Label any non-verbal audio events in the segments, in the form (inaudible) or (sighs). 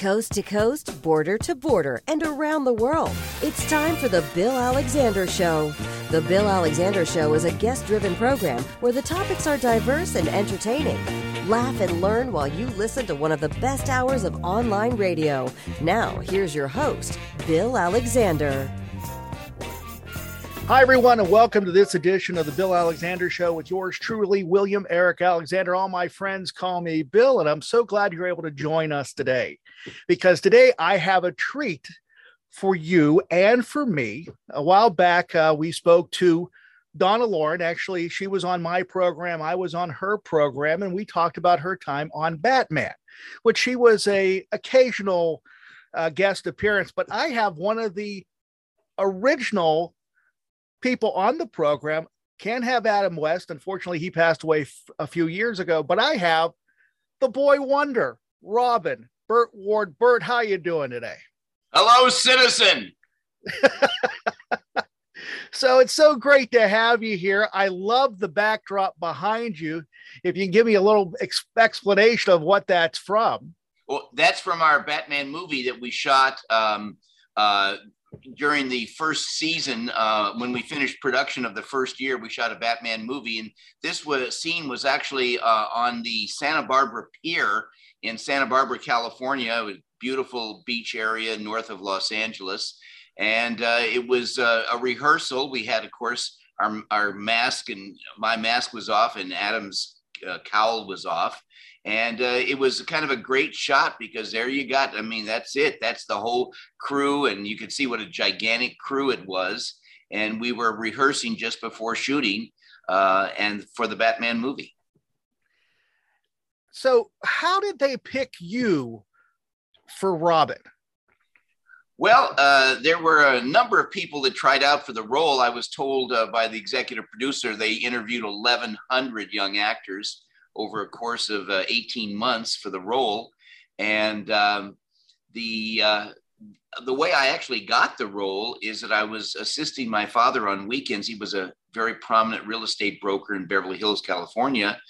Coast to coast, border to border, and around the world. It's time for the Bill Alexander Show. The Bill Alexander Show is a guest driven program where the topics are diverse and entertaining. Laugh and learn while you listen to one of the best hours of online radio. Now, here's your host, Bill Alexander. Hi, everyone, and welcome to this edition of the Bill Alexander Show with yours truly, William Eric Alexander. All my friends call me Bill, and I'm so glad you're able to join us today because today I have a treat for you and for me. A while back, uh, we spoke to Donna Loren. Actually, she was on my program, I was on her program, and we talked about her time on Batman, which she was a occasional uh, guest appearance. But I have one of the original people on the program. Can't have Adam West. Unfortunately, he passed away f- a few years ago. But I have the boy wonder, Robin Burt Ward. Burt, how you doing today? Hello, citizen. (laughs) so it's so great to have you here. I love the backdrop behind you. If you can give me a little ex- explanation of what that's from. Well, that's from our Batman movie that we shot um, uh, during the first season, uh, when we finished production of the first year, we shot a Batman movie, and this was scene was actually uh, on the Santa Barbara Pier in Santa Barbara, California. Beautiful beach area north of Los Angeles, and uh, it was uh, a rehearsal. We had, of course, our our mask, and my mask was off, and Adam's uh, cowl was off, and uh, it was kind of a great shot because there you got i mean that's it that's the whole crew and you could see what a gigantic crew it was and we were rehearsing just before shooting uh, and for the batman movie so how did they pick you for robin well, uh, there were a number of people that tried out for the role. I was told uh, by the executive producer they interviewed 1,100 young actors over a course of uh, 18 months for the role. And um, the uh, the way I actually got the role is that I was assisting my father on weekends. He was a very prominent real estate broker in Beverly Hills, California,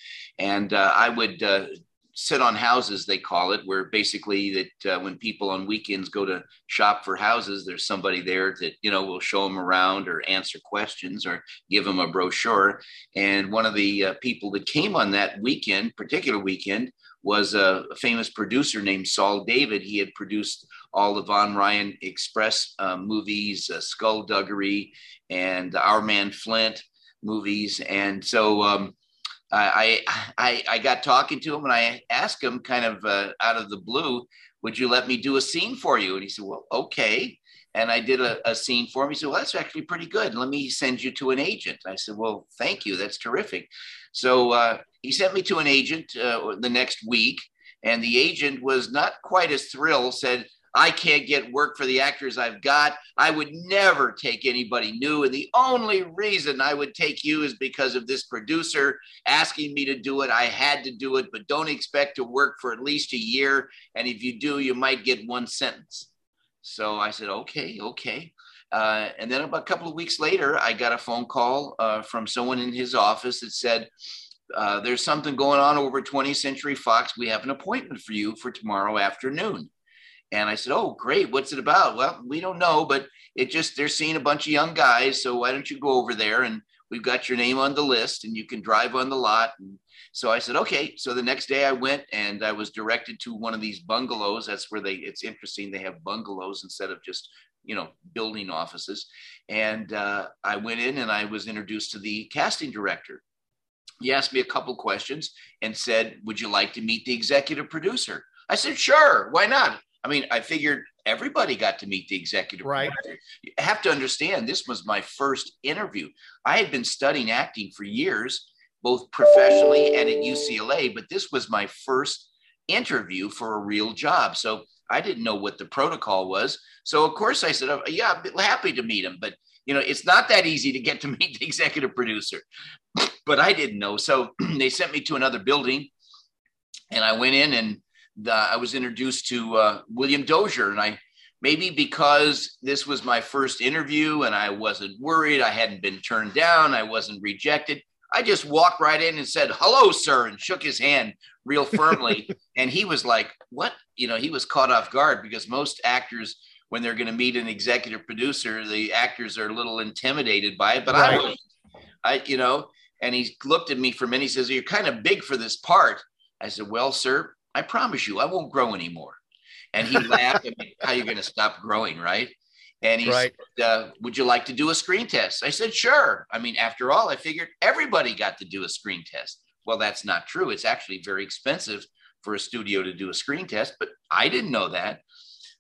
and uh, I would uh, sit on houses they call it where basically that uh, when people on weekends go to shop for houses there's somebody there that you know will show them around or answer questions or give them a brochure and one of the uh, people that came on that weekend particular weekend was a famous producer named Saul David. He had produced all the Von Ryan Express uh, movies, uh, Skullduggery, and Our Man Flint movies. And so um, I, (sighs) I, I got talking to him and I asked him kind of uh, out of the blue, would you let me do a scene for you? And he said, well, okay. And I did a, a scene for him. He said, well, that's actually pretty good. Let me send you to an agent. I said, well, thank you. That's terrific. So uh, he sent me to an agent uh, the next week. And the agent was not quite as thrilled, said, I can't get work for the actors I've got. I would never take anybody new. And the only reason I would take you is because of this producer asking me to do it. I had to do it, but don't expect to work for at least a year. And if you do, you might get one sentence. So I said, okay, okay. Uh, and then about a couple of weeks later, I got a phone call uh, from someone in his office that said, uh, There's something going on over 20th Century Fox. We have an appointment for you for tomorrow afternoon. And I said, Oh, great. What's it about? Well, we don't know, but it just, they're seeing a bunch of young guys. So why don't you go over there and we've got your name on the list and you can drive on the lot. And so I said, okay. So the next day I went and I was directed to one of these bungalows. That's where they, it's interesting. They have bungalows instead of just, you know, building offices. And uh, I went in and I was introduced to the casting director. He asked me a couple questions and said, would you like to meet the executive producer? I said, sure. Why not? I mean, I figured everybody got to meet the executive right. Producer. You have to understand this was my first interview. I had been studying acting for years, both professionally and at UCLA, but this was my first interview for a real job. So I didn't know what the protocol was. So of course I said, oh, yeah, I'm happy to meet him, but you know, it's not that easy to get to (laughs) meet the executive producer. But I didn't know. So (clears throat) they sent me to another building and I went in and the, I was introduced to uh, William Dozier and I maybe because this was my first interview and I wasn't worried, I hadn't been turned down, I wasn't rejected. I just walked right in and said, hello, sir, and shook his hand real firmly. (laughs) and he was like, what? You know, he was caught off guard because most actors, when they're going to meet an executive producer, the actors are a little intimidated by it. But right. I was, I, you know, and he looked at me for a minute. He says, You're kind of big for this part. I said, Well, sir, I promise you, I won't grow anymore. And he laughed. I mean, (laughs) how are you going to stop growing, right? And he right. said, uh, Would you like to do a screen test? I said, Sure. I mean, after all, I figured everybody got to do a screen test. Well, that's not true. It's actually very expensive for a studio to do a screen test, but I didn't know that.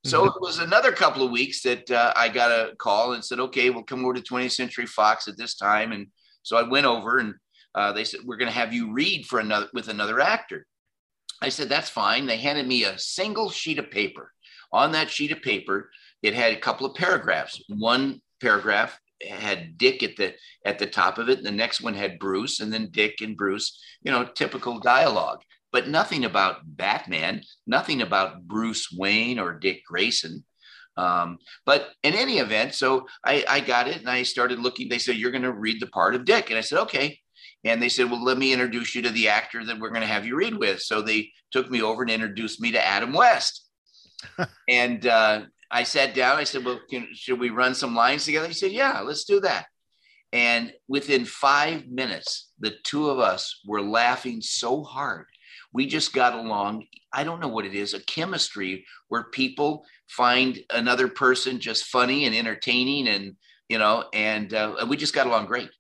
So mm-hmm. it was another couple of weeks that uh, I got a call and said, okay, we'll come over to 20th Century Fox at this time. And so I went over and uh, they said, we're going to have you read for another with another actor. I said, that's fine. They handed me a single sheet of paper. On that sheet of paper, it had a couple of paragraphs. One paragraph had Dick at the at the top of it. And the next one had Bruce, and then Dick and Bruce. You know, typical dialogue, but nothing about Batman, nothing about Bruce Wayne or Dick Grayson. Um, but in any event, so I, I got it and I started looking. They said, You're going to read the part of Dick. And I said, Okay. And they said, Well, let me introduce you to the actor that we're going to have you read with. So they took me over and introduced me to Adam West. (laughs) and uh, I sat down. I said, Well, can, should we run some lines together? He said, Yeah, let's do that. And within five minutes, the two of us were laughing so hard. We just got along. I don't know what it is a chemistry where people find another person just funny and entertaining and, you know, and uh, we just got along great.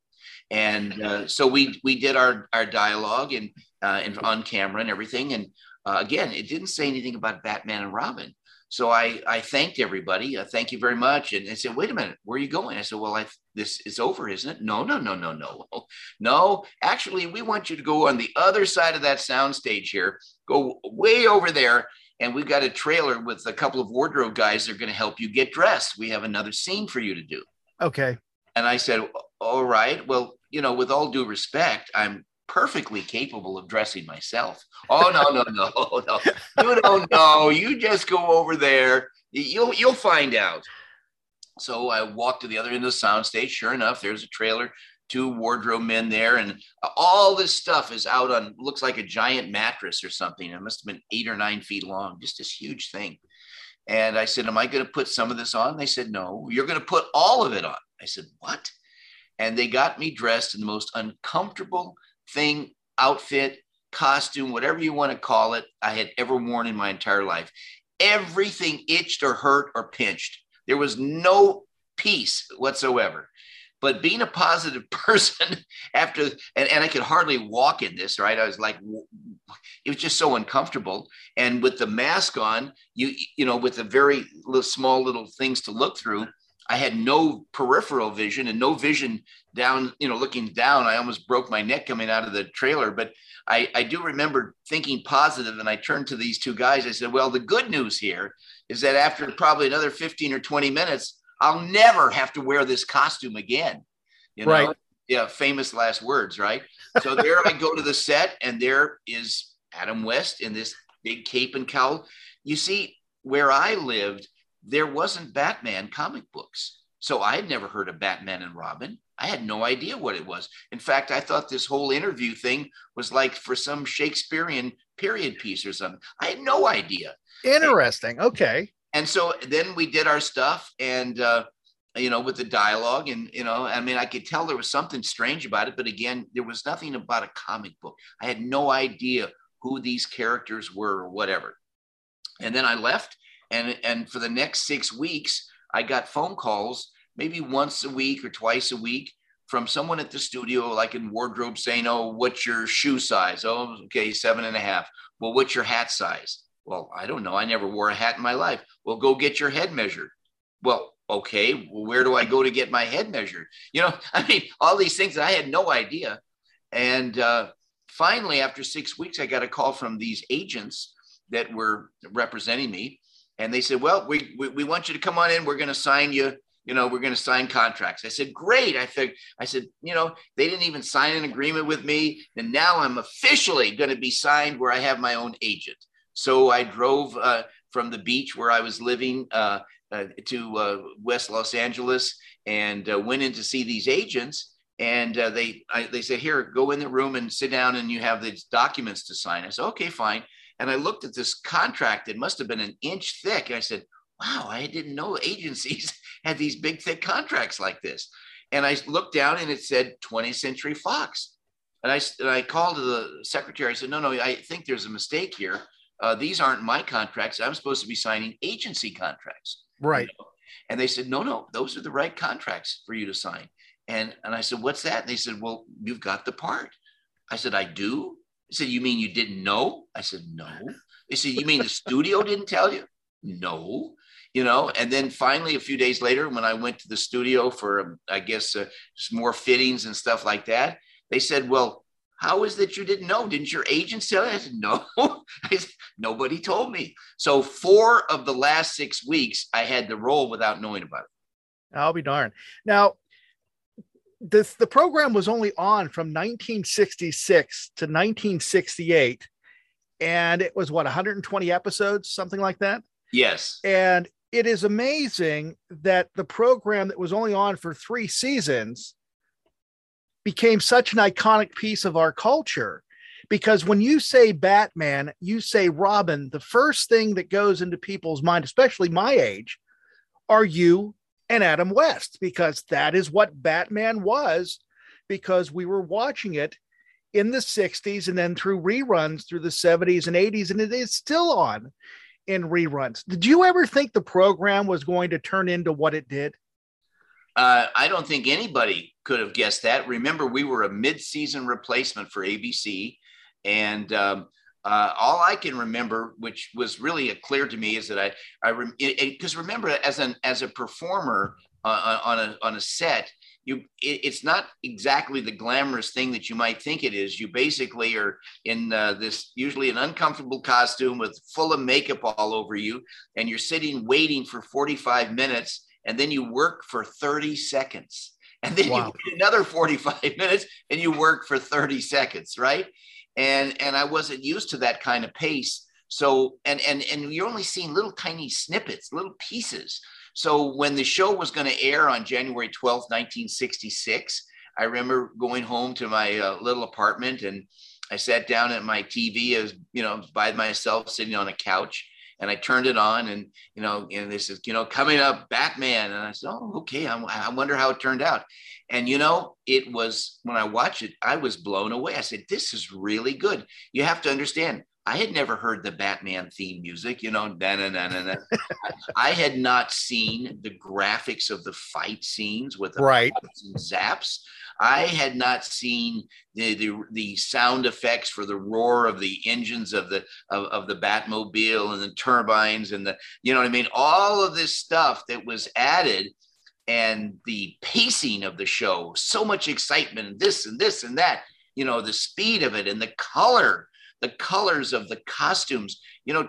And uh, so we we did our our dialogue and uh, and on camera and everything. And uh, again, it didn't say anything about Batman and Robin. So I, I thanked everybody. Uh, thank you very much. And they said, wait a minute, where are you going? I said, well, I, this is over, isn't it? No, no, no, no, no, (laughs) no. Actually, we want you to go on the other side of that sound stage here, go way over there. And we've got a trailer with a couple of wardrobe guys that are going to help you get dressed. We have another scene for you to do. Okay. And I said, all right. Well, you know, with all due respect, I'm perfectly capable of dressing myself. Oh no, no, no, (laughs) no. You don't know. You just go over there. You'll you'll find out. So I walked to the other end of the soundstage. Sure enough, there's a trailer, two wardrobe men there, and all this stuff is out on looks like a giant mattress or something. It must have been eight or nine feet long, just this huge thing. And I said, Am I going to put some of this on? They said, No, you're going to put all of it on. I said, What? And they got me dressed in the most uncomfortable thing, outfit, costume, whatever you want to call it, I had ever worn in my entire life. Everything itched or hurt or pinched. There was no peace whatsoever. But being a positive (laughs) person after, and, and I could hardly walk in this, right? I was like, it was just so uncomfortable. And with the mask on, you, you know, with the very little, small little things to look through, I had no peripheral vision and no vision down, you know, looking down. I almost broke my neck coming out of the trailer. But I, I do remember thinking positive, and I turned to these two guys. I said, Well, the good news here is that after probably another 15 or 20 minutes, I'll never have to wear this costume again. You know? Right. Yeah, famous last words, right? So there I go to the set, and there is Adam West in this big cape and cowl. You see, where I lived, there wasn't Batman comic books. So I had never heard of Batman and Robin. I had no idea what it was. In fact, I thought this whole interview thing was like for some Shakespearean period piece or something. I had no idea. Interesting. And, okay. And so then we did our stuff and, uh, you know, with the dialogue and, you know, I mean, I could tell there was something strange about it, but again, there was nothing about a comic book. I had no idea who these characters were or whatever. And then I left and and for the next six weeks i got phone calls maybe once a week or twice a week from someone at the studio like in wardrobe saying oh what's your shoe size? Oh okay seven and a half. Well what's your hat size? Well i don't know. I never wore a hat in my life. Well go get your head measured. Well okay. Well, where do i go to get my head measured? (laughs) You know (laughs) i mean all these things i had no idea. And uh, finally after six weeks i got a call from these agents that were representing me and they said, "Well, we we, we want you to come on in. We're going to sign you." You know, we're going to sign contracts. I said, great. I said, I said, you know, they didn't even sign an agreement with me. And now I'm officially going to be signed where I have my own agent. So I drove uh, from the beach where I was living uh, uh, to uh, West Los Angeles and uh, went in to see these agents. And uh, they I, they said, here, go in the room and sit down, and you have these documents to sign. I said, okay, fine. And I looked at this contract; it must have been an inch thick. And I said, wow, I didn't know (laughs) agencies had these big, thick contracts like this. And I looked down, and it said 20th Century Fox. And I, and I called the secretary. I said, no, no, I think there's a mistake here uh, these aren't my contracts. I'm supposed to be signing agency contracts. Right. You know? And they said, no, no, those are the right contracts for you to sign. And, and I said, what's that? And they said, well, you've got the part. I said, I do. They said, you mean you didn't know? I said, no. They said, you mean the studio (laughs) didn't tell you? No. You know, and then finally, a few days later, when I went to the studio for, um, I guess, uh, more fittings and stuff like that, they said, well, how is that you didn't know? Didn't your agent tell you? I said, no, (laughs) I said, nobody told me. So four of the last six weeks, I had the role without knowing about it. I'll be darned. Now, this the program was only on from 1966 to 1968, and it was what 120 episodes, something like that. Yes. And it is amazing that the program that was only on for three seasons became such an iconic piece of our culture because when you say Batman, you say Robin, the first thing that goes into people's mind, especially my age, are you and Adam West, because that is what Batman was, because we were watching it in the 60s and then through reruns through the 70s and 80s, and it is still on in reruns. Did you ever think the program was going to turn into what it did? Uh, I don't think anybody could have guessed that. Remember, we were a mid-season replacement for ABC, and um, uh, all I can remember, which was really clear to me, is that I, I, because re- remember, as an as a performer uh, on a on a set, you it, it's not exactly the glamorous thing that you might think it is. You basically are in uh, this usually an uncomfortable costume with full of makeup all over you, and you're sitting waiting for 45 minutes and then you work for 30 seconds (laughs) and then wow. you another 45 minutes and you work for 30 seconds right and and i wasn't used to that kind of pace so and and and you're only seeing little tiny snippets little pieces so when the show was going to air on january 12th 1966 i remember going home to my uh, little apartment and i sat down at my tv as you know by myself sitting on a couch and I turned it on and, you know, and this is, you know, coming up Batman. And I said, oh, okay. I, I wonder how it turned out. And, you know, it was when I watched it, I was blown away. I said, this is really good. You have to understand, I had never heard the Batman theme music, you know, na, na, na, na, na. (laughs) I had not seen the graphics of the fight scenes with the right. zaps. I had not seen the, the, the sound effects for the roar of the engines of the of, of the Batmobile and the turbines and the you know what I mean all of this stuff that was added and the pacing of the show so much excitement and this and this and that you know the speed of it and the color the colors of the costumes you know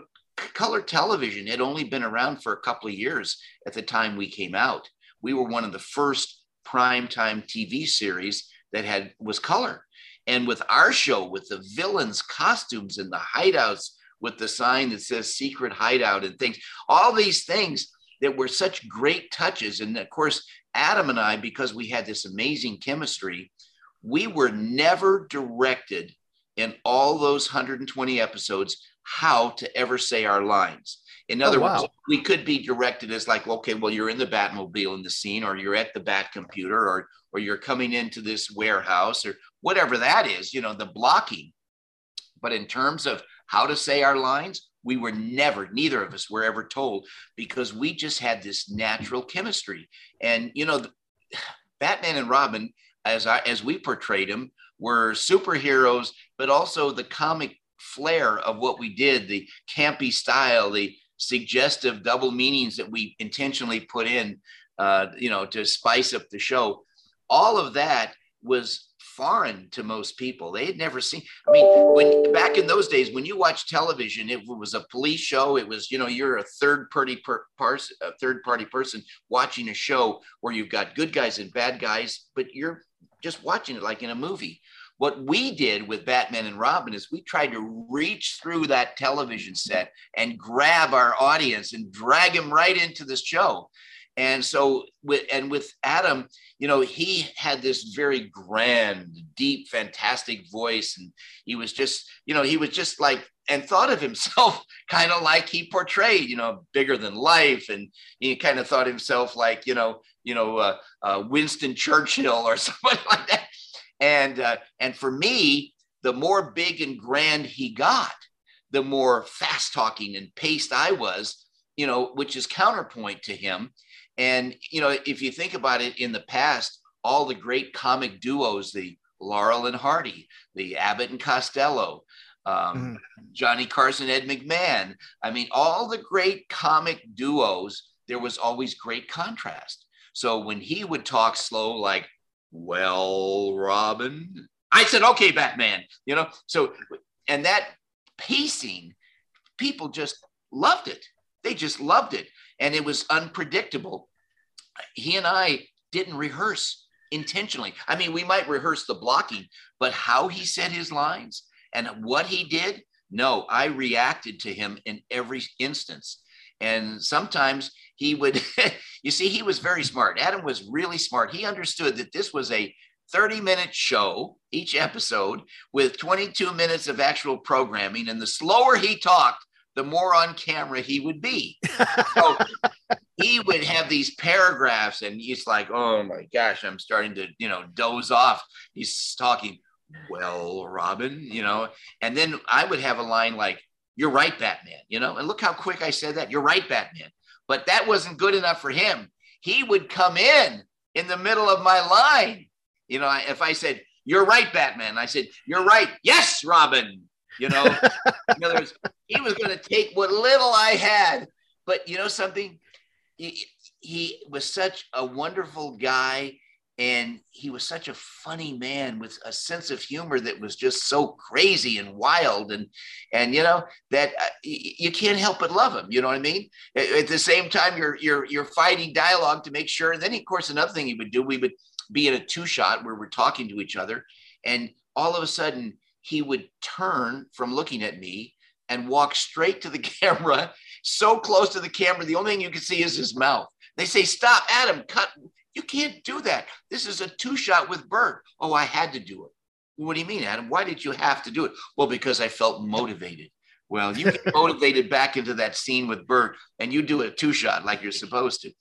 color television had only been around for a couple of years at the time we came out we were one of the first primetime TV series that had was color. And with our show, with the villains' costumes and the hideouts, with the sign that says secret hideout and things, all these things that were such great touches. And of course, Adam and I, because we had this amazing chemistry, we were never directed in all those 120 episodes how to ever say our lines. In oh, other oh, wow. words, we could be directed as like, okay, well, you're in the Batmobile in the scene, or you're at the Bat computer, or or you're coming into this warehouse, or whatever that is, you know, the blocking. But in terms of how to say our lines, we were never, neither of us were ever told because we just had this natural chemistry. And you know, (sighs) Batman and Robin, as I as we portrayed them, were superheroes, but also the comic flair of what we did, the campy style, the suggestive double meanings that we intentionally put in, uh, you know, to spice up the show. All of that was foreign to most people. They had never seen. I mean, when back in those days, when you watch television, it was a police show. It was, you know, you're a third party per, person, a third party person watching a show where you've got good guys and bad guys, but you're just watching it like in a movie. What we did with Batman and Robin is we tried to reach through that television set and grab our audience and drag them right into the show. And so with and with Adam, you know, he had this very grand, deep, fantastic voice. And he was just, you know, he was just like and thought of himself (laughs) kind of like he portrayed, you know, bigger than life. And he kind of thought himself like, you know, you know, uh, uh, Winston Churchill or (laughs) somebody like that. And uh, and for me, the more big and grand he got, the more fast talking and paced I was, you know, which is counterpoint to him. And, you know, if you think about it in the past, all the great comic duos, the Laurel and Hardy, the Abbott and Costello, um, mm-hmm. Johnny Carson, Ed McMahon. I mean, all the great comic duos, there was always great contrast. So when he would talk slow, like, well, Robin, I said, okay, Batman, you know, so, and that pacing, people just loved it. They just loved it and it was unpredictable. He and I didn't rehearse intentionally. I mean, we might rehearse the blocking, but how he said his lines and what he did, no, I reacted to him in every instance. And sometimes he would, (laughs) you see, he was very smart. Adam was really smart. He understood that this was a 30 minute show each episode with 22 minutes of actual programming. And the slower he talked, the more on camera he would be. (laughs) So he would have these paragraphs, and he's like, "Oh my gosh, I'm starting to, you know, doze off." He's talking, "Well, Robin," you know, and then I would have a line like, "You're right, Batman," you know, and look how quick I said that. You're right, Batman. But that wasn't good enough for him. He would come in in the middle of my line. You know, if I said, You're right, Batman, I said, You're right. Yes, Robin. You know, in other words, he was going to take what little I had. But you know something? He, he was such a wonderful guy and he was such a funny man with a sense of humor that was just so crazy and wild and and you know that uh, you can't help but love him you know what i mean at, at, the same time you're you're you're fighting dialogue to make sure and then of course another thing he would do we would be in a two shot where we're talking to each other and all of a sudden he would turn from looking at me and walk straight to the (laughs) camera, so close to the camera, the only thing you can see is his mouth. They say, Stop, Adam, cut. You can't do that. This is a two shot with Burt. Oh, I had to do it. What do you mean, Adam? Why did you have to do it? Well, because I felt motivated. Well, you get (laughs) motivated back into that scene with Burt and you do a two shot like you're supposed to.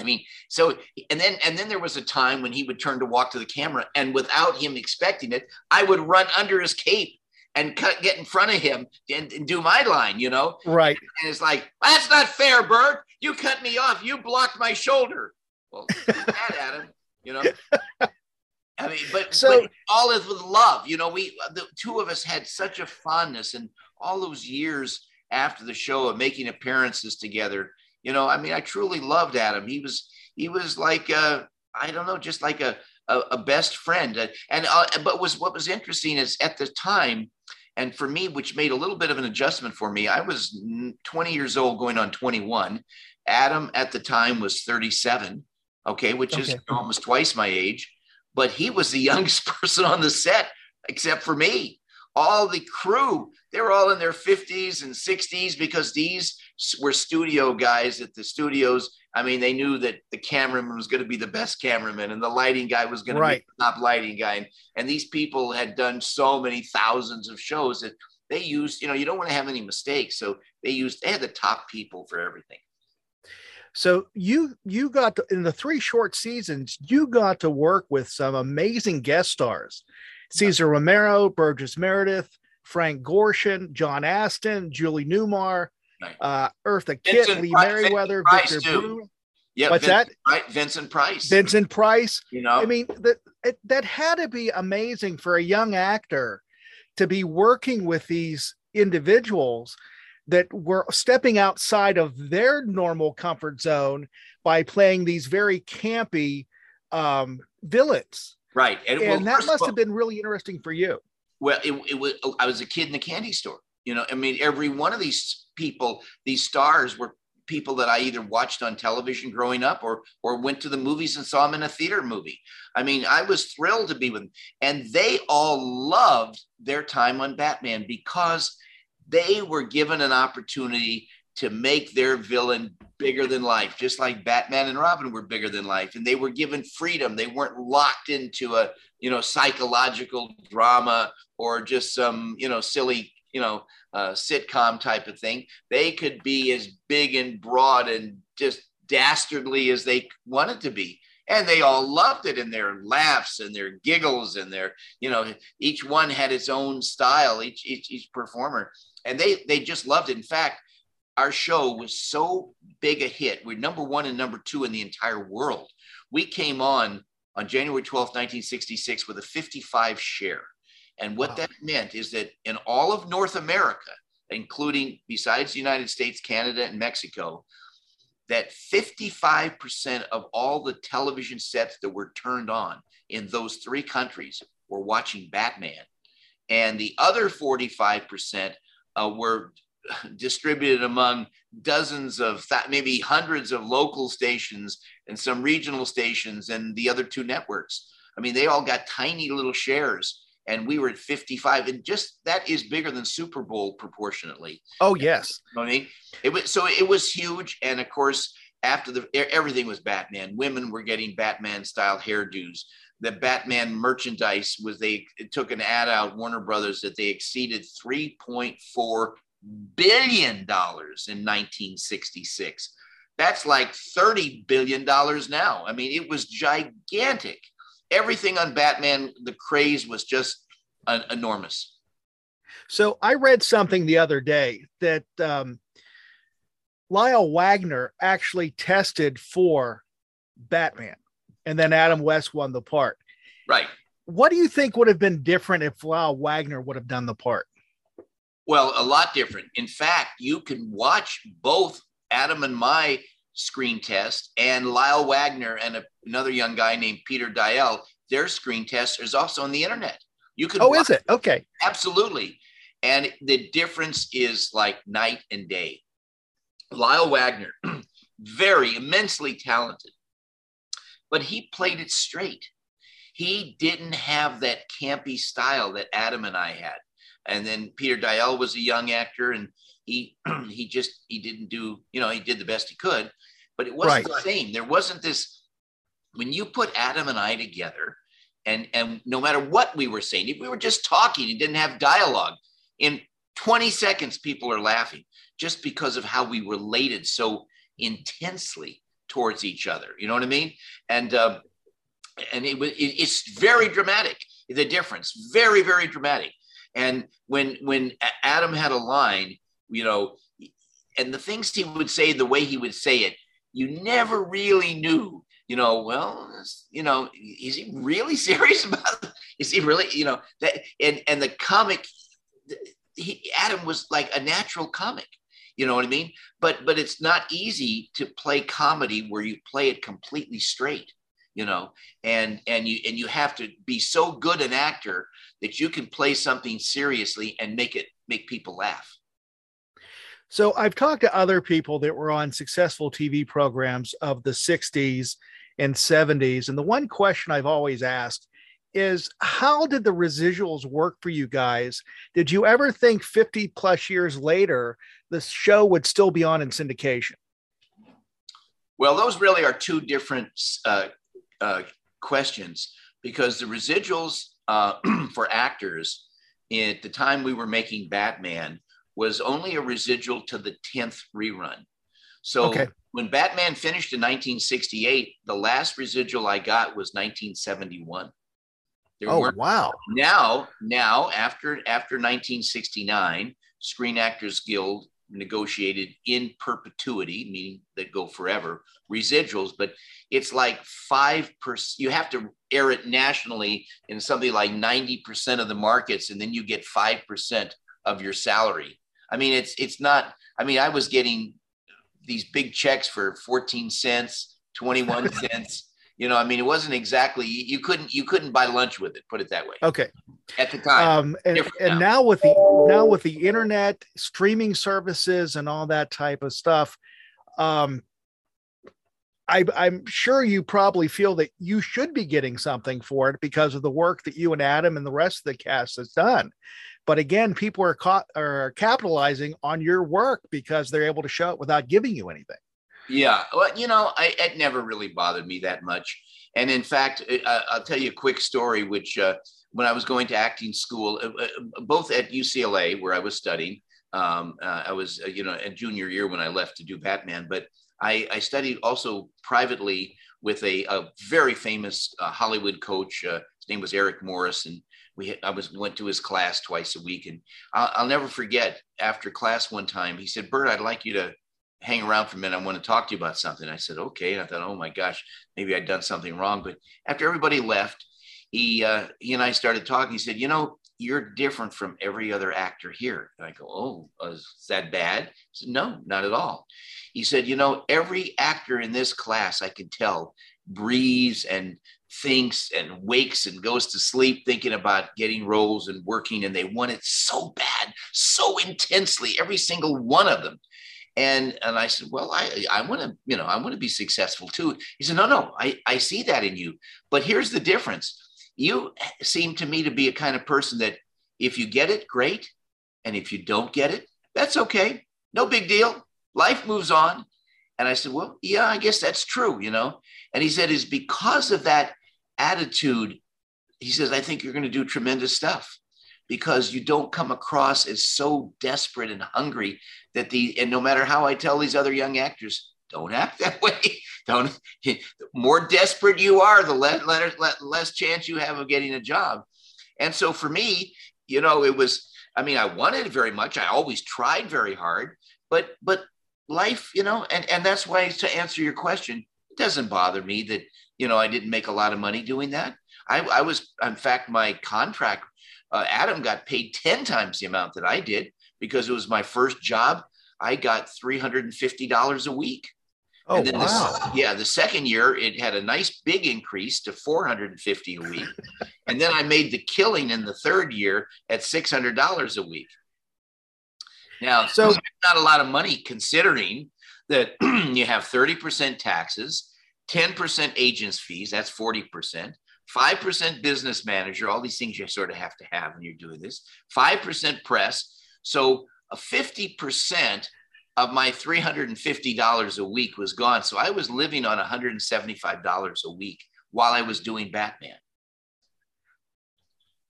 I mean, so and then and then there was a time when he would turn to walk to the camera, and without him expecting it, I would run under his cape and cut, get in front of him and, and, do my line, you know? Right. And it's like, that's not fair, Burt. You cut me off. You blocked my shoulder. Well, that at him, you know? I mean, but, (laughs) so, but all is with love. You know, we, the two of us had such a fondness and all those years after the show of making appearances together you know, I mean, I truly loved Adam. He was he was like uh, I don't know, just like a a, a best friend. And uh, but was what was interesting is at the time, and for me, which made a little bit of an adjustment for me. I was 20 years old, going on 21. Adam at the time was 37. Okay, which okay. is almost twice my age. But he was the (laughs) youngest person on the set, except for me. All the crew, they were all in their 50s and 60s because these were studio guys at the studios. I mean, they knew that the cameraman was going to be the best cameraman and the lighting guy was going right. to be the top lighting guy. And, and these people had done so many thousands of shows that they used, you know, you don't want to have any mistakes. So they used, they had the top people for everything. So you you got to, in the three short seasons, you got to work with some amazing guest stars. Cesar Romero, Burgess Meredith, Frank Gorshin, John Astin, Julie Newmar, uh, Eartha Kitt, Vincent Lee Price, Meriwether, Victor Buono. Yeah, what's Vincent, that? Right, Vincent Price. Vincent Price. You know, I mean, that that had to be amazing for a young actor to be working with these individuals that were stepping outside of their normal comfort zone by playing these very campy um, villains. Right, and, and well, that must have been really interesting for you. Well, it, it was. I was a kid in the candy store. You know, I mean, every one of these people, these stars, were people that I either watched on television growing up or or went to the movies and saw them in a theater movie. I mean, I was thrilled to be with them, and they all loved their time on Batman because they were given an opportunity to make their villain bigger than life, just like Batman and Robin were bigger than life. And they were given freedom. They weren't locked into a, you know, psychological drama or just some, you know, silly, you know, uh, sitcom type of thing. They could be as big and broad and just dastardly as they wanted to be. And they all loved it in their laughs and their giggles and their, you know, each one had its own style, each, each, each performer. And they, they just loved it. In fact, our show was so big a hit. We're number one and number two in the entire world. We came on on January 12th, 1966, with a 55 share. And what wow. that meant is that in all of North America, including besides the United States, Canada, and Mexico, that 55% of all the television sets that were turned on in those three countries were watching Batman. And the other 45% uh, were (laughs) distributed among dozens of maybe hundreds of local stations and some regional stations and the other two networks. I mean, they all got tiny little shares and we were at 55 and just that is bigger than super bowl proportionately oh yes you know I mean? it was so it was huge and of course after the everything was batman women were getting batman style hairdos the batman merchandise was they took an ad out warner brothers that they exceeded 3.4 billion dollars in 1966. That's like 30 billion dollars now. I mean, it was gigantic. Everything on Batman, the craze was just uh, enormous. So I read something the other day that um, Lyle Waggoner actually tested for Batman, and then Adam West won the part. Right. What do you think would have been different if Lyle Waggoner would have done the part? Well, a lot different. In fact, you can watch both Adam and my screen test and Lyle Waggoner and a, another young guy named Peter Deyell. Their screen test is also on the internet. You can. Oh, is it? Okay. Absolutely. And the difference is like night and day. Lyle Waggoner, (clears throat) very immensely talented, but he played it straight. He didn't have that campy style that Adam and I had and then Peter Deyell was a young actor, and he (clears throat) he just he didn't do you know he did the best he could, but it wasn't right. the same. There wasn't this when you put Adam and I together, and and no matter what we were saying, if we were just talking and didn't have dialogue, in 20 seconds people are laughing just because of how we related so intensely towards each other. You know what I mean? And um, and it was it, it's very dramatic. The difference, very very dramatic. And when when Adam had a line, you know, and the things he would say, the way he would say it, you never really knew. You know, well, you know, is he really (laughs) serious about? It? Is he really, you know, that? And and the comic, he, Adam was like a natural comic. You know what I mean? But but it's not easy to play comedy where you play it completely straight you know and and you and you have to be so good an actor that you can play something seriously and make it make people laugh so i've talked to other people that were on successful tv programs of the 60s and 70s and the one question i've always asked is how did the residuals work for you guys? Did you ever think 50 plus years later the show would still be on in syndication? Well, those really are two different uh, uh, questions because the residuals uh, (clears throat) for actors at the time we were making Batman was only a residual to the 10th rerun. So okay. when Batman finished in 1968, the last residual I got was 1971. There oh wow! Now, now after after 1969, Screen Actors Guild negotiated in perpetuity, meaning that go forever, residuals, but it's like 5%. You have to air it nationally in something like 90% of the markets, and then you get 5% of your salary. I mean, it's it's not, I mean, I was getting these big checks for 14 cents, 21 (laughs) cents, You know, I mean, it wasn't exactly you couldn't you couldn't buy lunch with it. Put it that way. Okay. At the time. Um, and, and now. now with the now with the internet streaming services and all that type of stuff, um, I, I'm sure you probably feel that you should be getting something for it because of the work that you and Adam and the rest of the cast has done. But again, people are caught are capitalizing on your work because they're able to show it without giving you anything. Yeah, well, you know, I, it never really bothered me that much. And in fact, I, will tell you a quick story. Which uh, when I was going to acting school, uh, uh both at UCLA where I was studying, um, uh, I was uh, you know a junior year when I left to do Batman, but I, I studied also privately with a, a very famous uh, Hollywood coach. His name was Eric Morris, and we I was went to his class twice a week. And I'll, I'll, never forget after class one time, he said, "Burt, I'd like you to hang around for a minute. I want to talk to you about something." I said, "Okay." And I thought, "Oh my gosh, maybe I'd done something wrong." But after everybody left, he uh, he and I started talking. He said, "You know, you're different from every other actor here." And I go, "Oh, is that bad?" He said, "No, not at all." He said, You know, every actor in this class, I can tell, breathes and thinks and wakes and goes to sleep thinking about getting roles and working, and they want it so bad, so intensely, every single one of them. And, and I said, well, I, I want to, you know, I want to be successful too. He said, no, no, I, I see that in you. But here's the difference. You seem to me to be a kind of person that if you get it, great. And if you don't get it, that's okay. No big deal life moves on. And I said, Well, yeah, I guess that's true, you know? And he said, Is because of that attitude, he says, I think you're going to do tremendous stuff because you don't come across as so desperate and hungry that the, and no matter how I tell these other young actors, don't act that (laughs) way. don't, the (laughs) more desperate you are, the less, less, less chance you have of getting a job. And so for me, you know, it was, I mean, I wanted it very much. I always tried very hard, but, but life, you know, and, and that's why to answer your question, it doesn't bother me that, you know, I didn't make a lot of money doing that. I, I was, in fact, my contract, uh, Adam got paid 10 times the amount that I did because it was my first job. I got $350 a week. Oh, and then wow. The, yeah, the second year it had a nice big increase to 450 a week. and then I made the killing in the third year at $600 a week. Now, so not a lot of money considering that (clears throat) you have 30% taxes, 10% agents fees, that's 40%, 5% business manager, all these things you sort of have to have when you're doing this, 5% press. So a 50% of my $350 a week was gone. So I was living on $175 a week while I was doing Batman.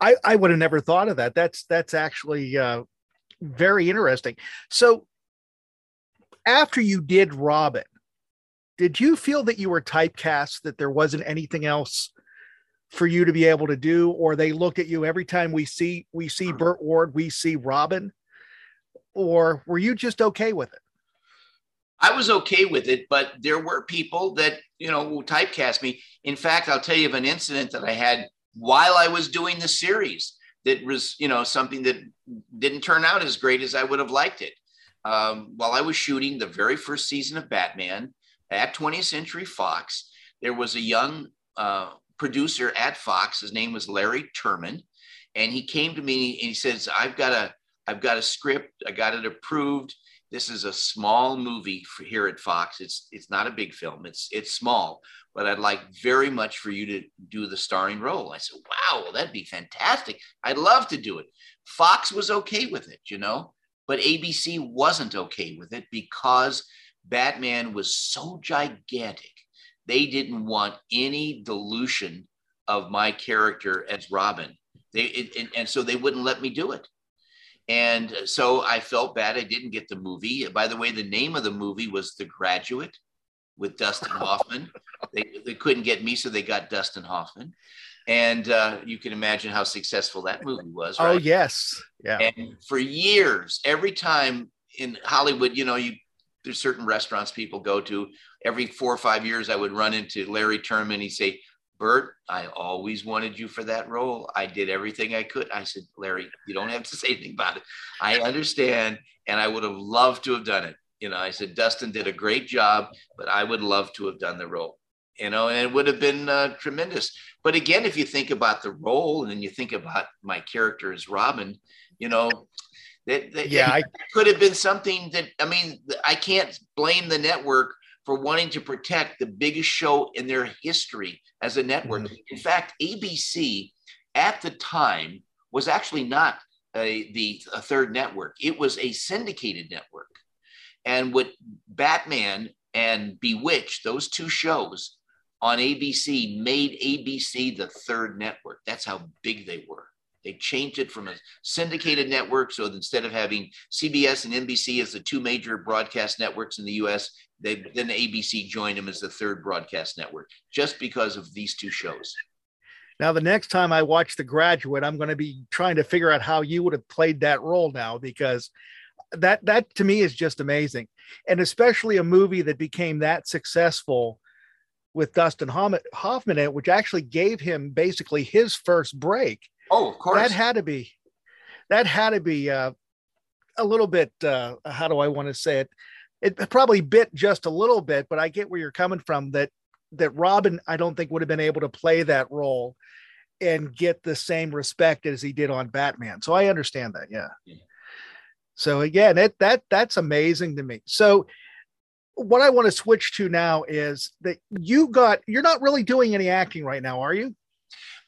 I, I would have never thought of that. That's that's actually uh, very interesting. So, after you did Robin, did you feel that you were typecast, that there wasn't anything else for you to be able to do, or they looked at you every time we see we see hmm. Burt Ward, we see Robin, or were you just okay with it? I was okay with it, but there were people that you know typecast me. In fact, I'll tell you of an incident that I had while I was doing the series that was you know something that didn't turn out as great as I would have liked it. Um, while I was shooting the very first season of Batman at 20th Century Fox, there was a young uh, producer at Fox. His name was Larry Turman, and he came to me and he says, "I've got a I've got a script. I got it approved. This is a small movie for here at Fox. It's it's not a big film. It's it's small, but I'd like very much for you to do the starring role. I said, wow, well, that'd be fantastic. I'd love to do it. Fox was okay with it, you know, but ABC wasn't okay with it because Batman was so gigantic. They didn't want any dilution of my character as Robin. They it, and, and so they wouldn't let me do it. And so I felt bad I didn't get the movie. By the way, the name of the movie was The Graduate with Dustin (laughs) Hoffman. They, they couldn't get me, so they got Dustin Hoffman. And uh, you can imagine how successful that movie was. Oh, right? Oh, yes. Yeah. And for years, every time in Hollywood, you know, you there's certain restaurants people go to. Every four or five years, I would run into Larry Turman. He'd say, Burt, I always wanted you for that role. I did everything I could. I said, Larry, you don't have to say anything about it. I understand. And I would have loved to have done it. You know, I said, Dustin did a great job, but I would love to have done the role. you know, and it would have been uh, tremendous. But again, if you think about the role and then you think about my character as Robin, you know, that, that yeah, I, could have been something that I mean, I can't blame the network for wanting to protect the biggest show in their history as a network. Mm-hmm. In fact, ABC at the time was actually not a, the a third network; it was a syndicated network. And what Batman and Bewitched, those two shows on ABC, made ABC the third network. That's how big they were. They changed it from a syndicated network. So instead of having CBS and NBC as the two major broadcast networks in the US, they, then ABC joined them as the third broadcast network just because of these two shows. Now, the next time I watch The Graduate, I'm going to be trying to figure out how you would have played that role now because that that to me is just amazing, and especially a movie that became that successful with Dustin Hoffman in it, which actually gave him basically his first break. Oh, of course. That had to be, that had to be uh, a little bit. Uh, how do I want to say it? It probably bit just a little bit, but I get where you're coming from. That that Robin, I don't think would have been able to play that role and get the same respect as he did on Batman. So I understand that. Yeah. yeah. So again, it, that that's amazing to me. So what I want to switch to now is that you got you're not really doing any acting right now, are you?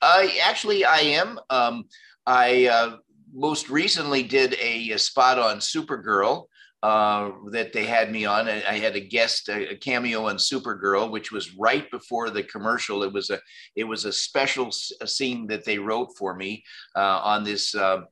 Uh, actually, I am. Um, I uh, most recently did a, a spot on Supergirl uh, that they had me on. I, I had a guest, a, a, cameo on Supergirl, which was right before the commercial. It was a it was a special scene that they wrote for me uh, on this uh,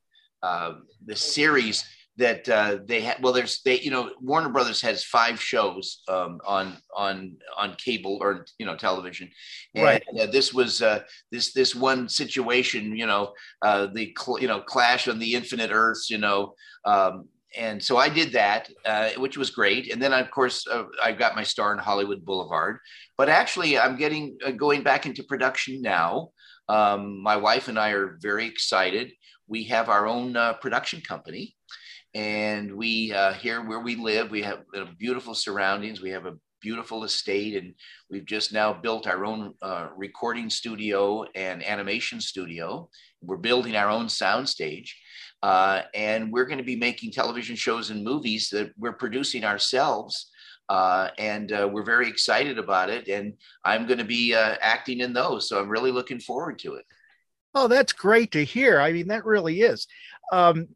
uh, this series that uh, they had. Well, there's they you know Warner Brothers has five shows um, on on on cable or you know television, and, right? Uh, this was uh, this this one situation. You know uh, the cl- you know clash on the infinite Earths. You know. Um, and so I did that, uh, which was great. And then, of course, uh, I got my star in Hollywood Boulevard. But actually, I'm getting going back into production now. Um, my wife and I are very excited. We have our own production company, and we uh, here where we live we have uh, beautiful surroundings. We have a beautiful estate and we've just now built our own uh, recording studio and animation studio. We're building our own soundstage uh, and we're going to be making television shows and movies that we're producing ourselves uh, and uh, we're very excited about it and i'm going to be acting in those so i'm really looking forward to it. Oh that's great to hear. I mean that really is. Um,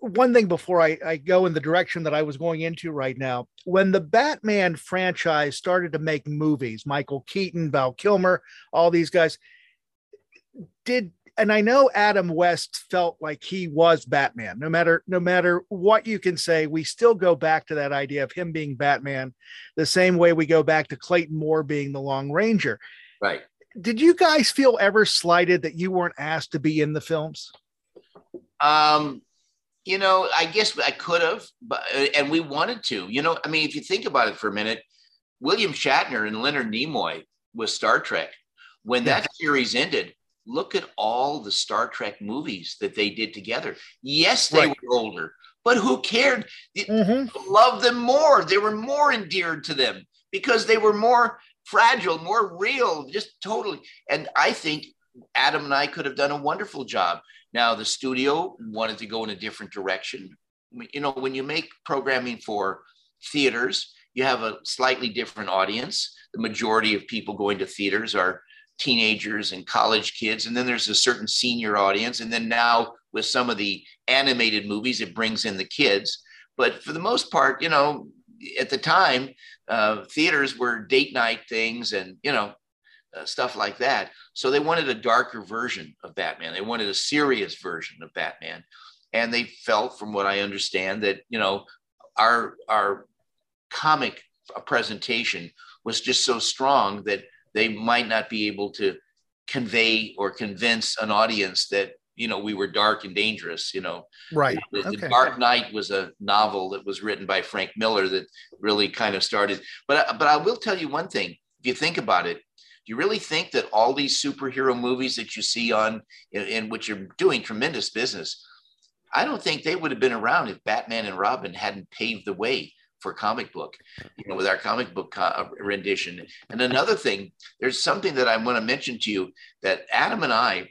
one thing before I, I go in the direction that I was going into right now. When the Batman franchise started to make movies, Michael Keaton, Val Kilmer, all these guys did and I know Adam West felt like he was Batman. No matter no matter what you can say, we still go back to that idea of him being Batman, the same way we go back to Clayton Moore being the Lone Ranger. Right. Did you guys feel ever slighted that you weren't asked to be in the films? Um, you know, I guess I could have, but uh, and we wanted to. You know, I mean, if you think about it for a minute, William Shatner and Leonard Nimoy with Star Trek. When that series ended, look at all the Star Trek movies that they did together. Yes, they right. were older, but who cared? Mm-hmm. Love them more. They were more endeared to them because they were more fragile, more real, just totally. And I think Adam and I could have done a wonderful job. Now, the studio wanted to go in a different direction. You know, when you make programming for theaters, you have a slightly different audience. The majority of people going to theaters are teenagers and college kids. And then there's a certain senior audience. And then now with some of the animated movies, it brings in the kids. But for the most part, you know, at the time, uh, theaters were date night things and, you know, uh, stuff like that. So they wanted a darker version of Batman. They wanted a serious version of Batman, and they felt, from what I understand, that you know our our comic presentation was just so strong that they might not be able to convey or convince an audience that you know we were dark and dangerous you know right the, okay. the, dark knight was a novel that was written by frank miller that really kind of started but but i will tell you one thing if you think about it you really think that all these superhero movies that you see on in, in which are doing tremendous business i don't think they would have been around if batman and robin hadn't paved the way for comic book, you know, with our comic book co- uh, rendition. And another thing, there's something that I want to mention to you that Adam and I,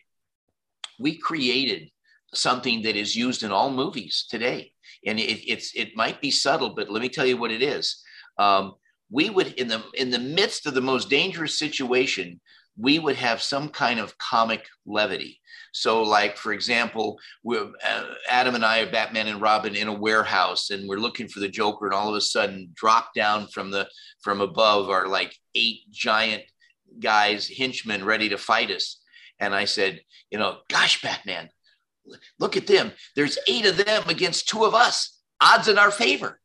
we created something that is used in all movies today. And it, it's it might be subtle, but let me tell you what it is. Um, we would in the in the midst of the most dangerous situation, we would have some kind of comic levity. So, like for example, uh, Adam and I are Batman and Robin in a warehouse, and we're looking for the Joker, and all of a sudden, drop down from the from above are like eight giant guys, henchmen, ready to fight us. And I said, you know, gosh, Batman, look at them. There's eight of them against two of us. Odds in our favor,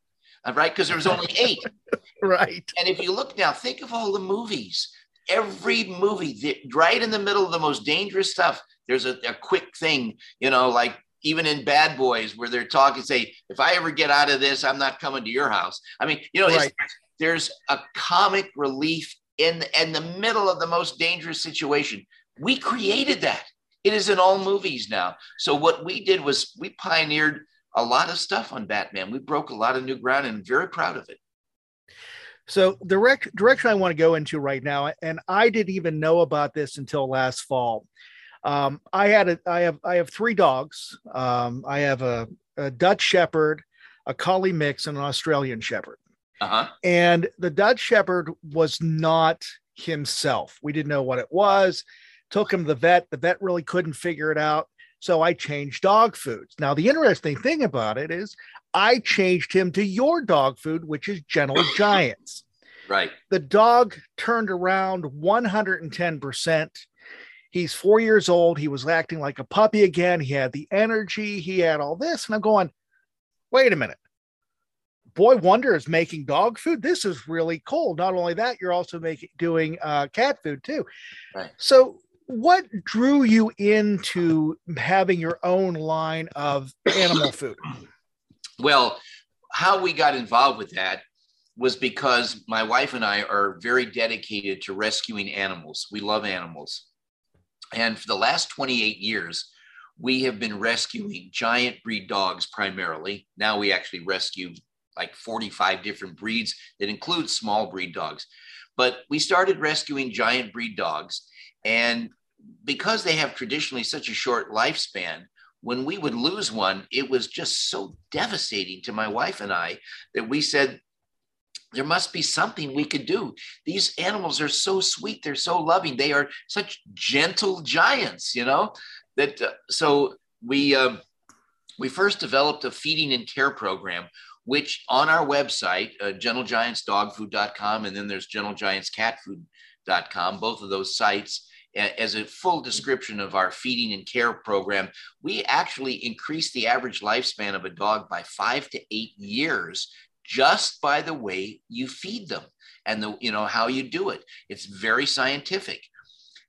right? Because there was only eight. (laughs) right. And if you look now, think of all the movies. Every movie, right in the middle of the most dangerous stuff, there's a, a quick thing, you know, like even in Bad Boys, where they're talking, say, if I ever get out of this, I'm not coming to your house. I mean, you know, right. there's a comic relief in, in the middle of the most dangerous situation. We created that. It is in all movies now. So what we did was we pioneered a lot of stuff on Batman. We broke a lot of new ground and very proud of it. So the rec- direction I want to go into right now, and I didn't even know about this until last fall. Um, I had a, I have, I have three dogs. Um, I have a, a, Dutch Shepherd, a Collie mix, and an Australian Shepherd. Uh-huh. And the Dutch Shepherd was not himself. We didn't know what it was. Took him to the vet. The vet really couldn't figure it out. So I changed dog foods. Now, the interesting thing about it is I changed him to your dog food, which is Gentle (laughs) Giants. Right. The dog turned around 110%. He's four years old. He was acting like a puppy again. He had the energy, he had all this. And I'm going, wait a minute. Boy Wonder is making dog food. This is really cool. Not only that, you're also making doing uh, cat food too. Right. So, what drew you into having your own line of animal (coughs) food? Well, how we got involved with that was because my wife and I are very dedicated to rescuing animals. We love animals. And for the last 28 years, we have been rescuing giant breed dogs primarily. Now we actually rescue like 45 different breeds that include small breed dogs. But we started rescuing giant breed dogs. And because they have traditionally such a short lifespan, when we would lose one, it was just so devastating to my wife and I that we said, there must be something we could do. These animals are so sweet. They're so loving. They are such gentle giants, you know, that uh, so we, um, we first developed a feeding and care program, which on our website, uh, gentlegiantsdogfood.com, and then there's gentlegiantscatfood.com, both of those sites, as a full description of our feeding and care program, we actually increase the average lifespan of a dog by five to eight years just by the way you feed them and the you know how you do it. It's very scientific.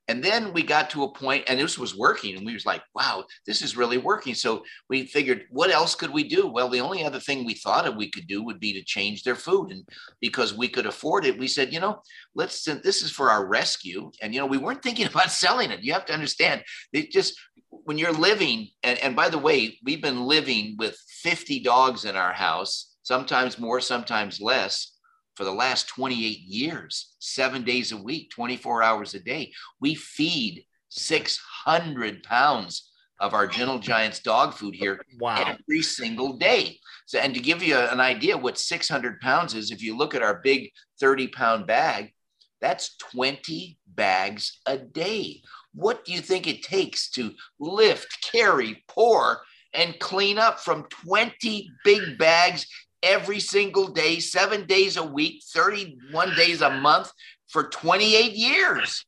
And then we got to a point, and this was working, and we was like, "Wow, this is really working." So we figured, what else could we do? Well, the only other thing we thought of we could do would be to change their food, and because we could afford it, we said, you know, let's. This is for our rescue, and you know, we weren't (laughs) thinking about selling it. You have to understand, it just when you're living, and, and by the way, we've been living with 50 dogs in our house, sometimes more, sometimes less for the last 28 years, seven days a week, 24 hours a day. We feed 600 pounds of our Gentle Giants dog food here wow. every single day. So, and to give you an idea what 600 pounds is, if you look at our big 30 pound bag, that's 20 bags a day. What do you think it takes to lift, carry, pour, and clean up from 20 big bags every single day, seven days a week, 31 days a month for 28 years.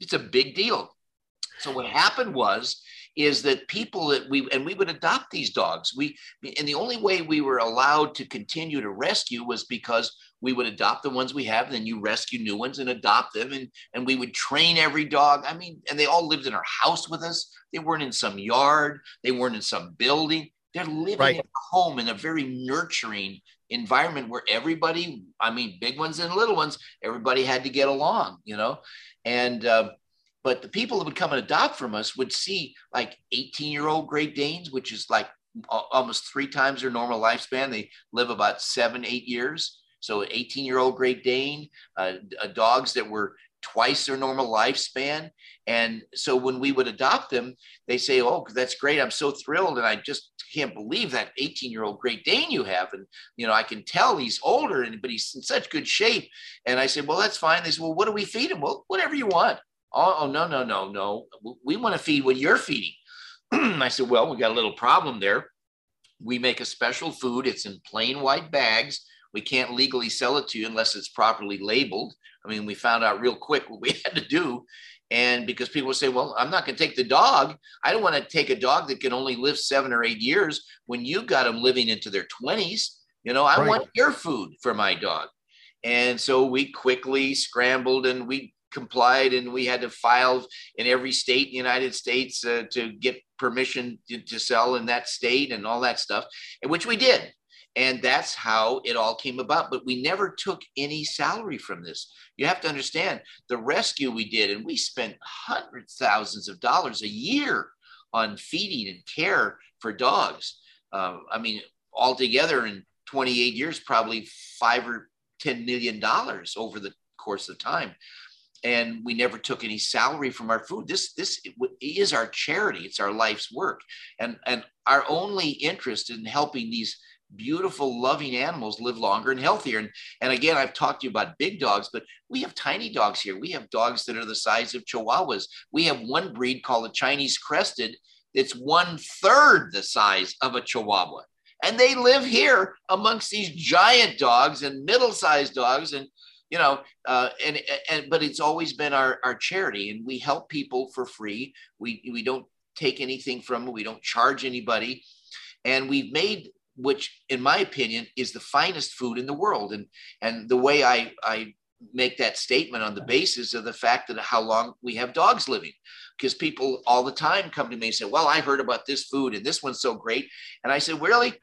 It's a big deal. So what happened was is that people that we and we would adopt these dogs. We and the only way we were allowed to continue to rescue was because we would adopt the ones we have, and then you rescue new ones and adopt them, and and we would train every dog. I mean, and they all lived in our house with us. They weren't in some yard. They weren't in some building. They're living right. at home in a very nurturing environment where everybody, I mean, big ones and little ones, everybody had to get along, you know? And, uh, but the people that would come and adopt from us would see like 18 year old Great Danes, which is like almost three times their normal lifespan. They live about seven, eight years. So, 18 year old Great Dane, uh, uh, dogs that were twice their normal lifespan. And so when we would adopt them, they say, Oh, that's great. I'm so thrilled. And I just can't believe that 18 year old Great Dane you have. And, you know, I can tell he's older, and but he's in such good shape. And I said, Well, that's fine. They said, Well, what do we feed him? Well, whatever you want. Oh, oh no, no, no, no. We want to feed what you're feeding. (clears throat) I said, Well, we got a little problem there. We make a special food, it's in plain white bags. We can't legally sell it to you unless it's properly labeled. I mean, we found out real quick what we (laughs) had to do. And because people say, well, I'm not going to take the dog. I don't want to take a dog that can only live seven or eight years when you got them living into their 20s. You know, I right. want your food for my dog. And so we quickly scrambled and we complied and we had to file in every state in the United States uh, to get permission to, to, sell in that state and all that stuff, which we did. And that's how it all came about. But we never took any salary from this. You have to understand the rescue we did, and we spent hundreds thousands of dollars a year on feeding and care for dogs. Uh, I mean, altogether in 28 years, probably five or $10 million over the course of time and we never took any salary from our food this this is our charity it's our life's work and and our only interest in helping these beautiful loving animals live longer and healthier. And and again i've talked to you about big dogs but we have tiny dogs here. We have dogs that are the size of chihuahuas. We have one breed called a chinese crested it's one third the size of a chihuahua. And they live here amongst these giant dogs and middle-sized dogs and you know uh, and and but it's always been our our charity. And we help people for free. We we don't take anything from them. We don't charge anybody. And we've made which in my opinion is the finest food in the world and and the way i i make that statement on the basis of the fact that how long we have dogs living because people all the time come to me and say well i heard about this food and this one's so great and i said really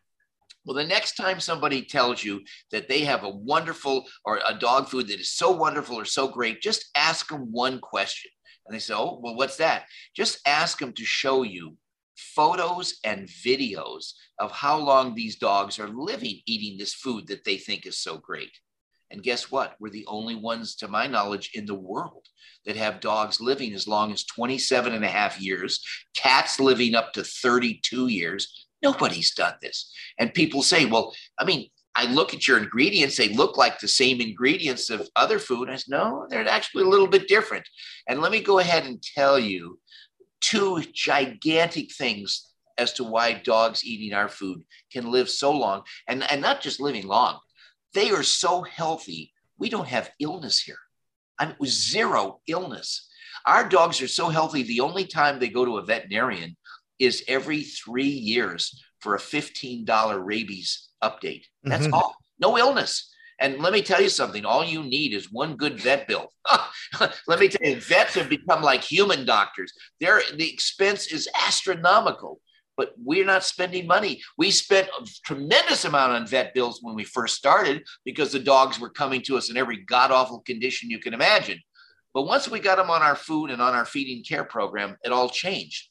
well, the next time somebody tells you that they have a wonderful or a dog food that is so wonderful or so great, just ask them one question. And they say, Oh, well, what's that? Just ask them to show you photos and videos of how long these dogs are living eating this food that they think is so great. And guess what? We're the only ones, to my knowledge, in the world that have dogs living as long as 27 and a half years, cats living up to 32 years, Nobody's done this. And people say, well, I mean, I look at your ingredients, they look like the same ingredients of other food. I said, no, they're actually a little bit different. And let me go ahead and tell you two gigantic things as to why dogs eating our food can live so long and, and not just living long. They are so healthy. We don't have illness here. I mean, zero illness. Our dogs are so healthy. The only time they go to a veterinarian is every three years for a $15 rabies update. That's mm-hmm. all. No illness. And let me tell you something, all you need is one good vet bill. (laughs) let me tell you, vets have become like human doctors. Their the expense is astronomical, but we're not spending money. We spent a tremendous amount on vet bills when we first started because the dogs were coming to us in every god awful condition you can imagine. But once we got them on our food and on our feeding care program, it all changed.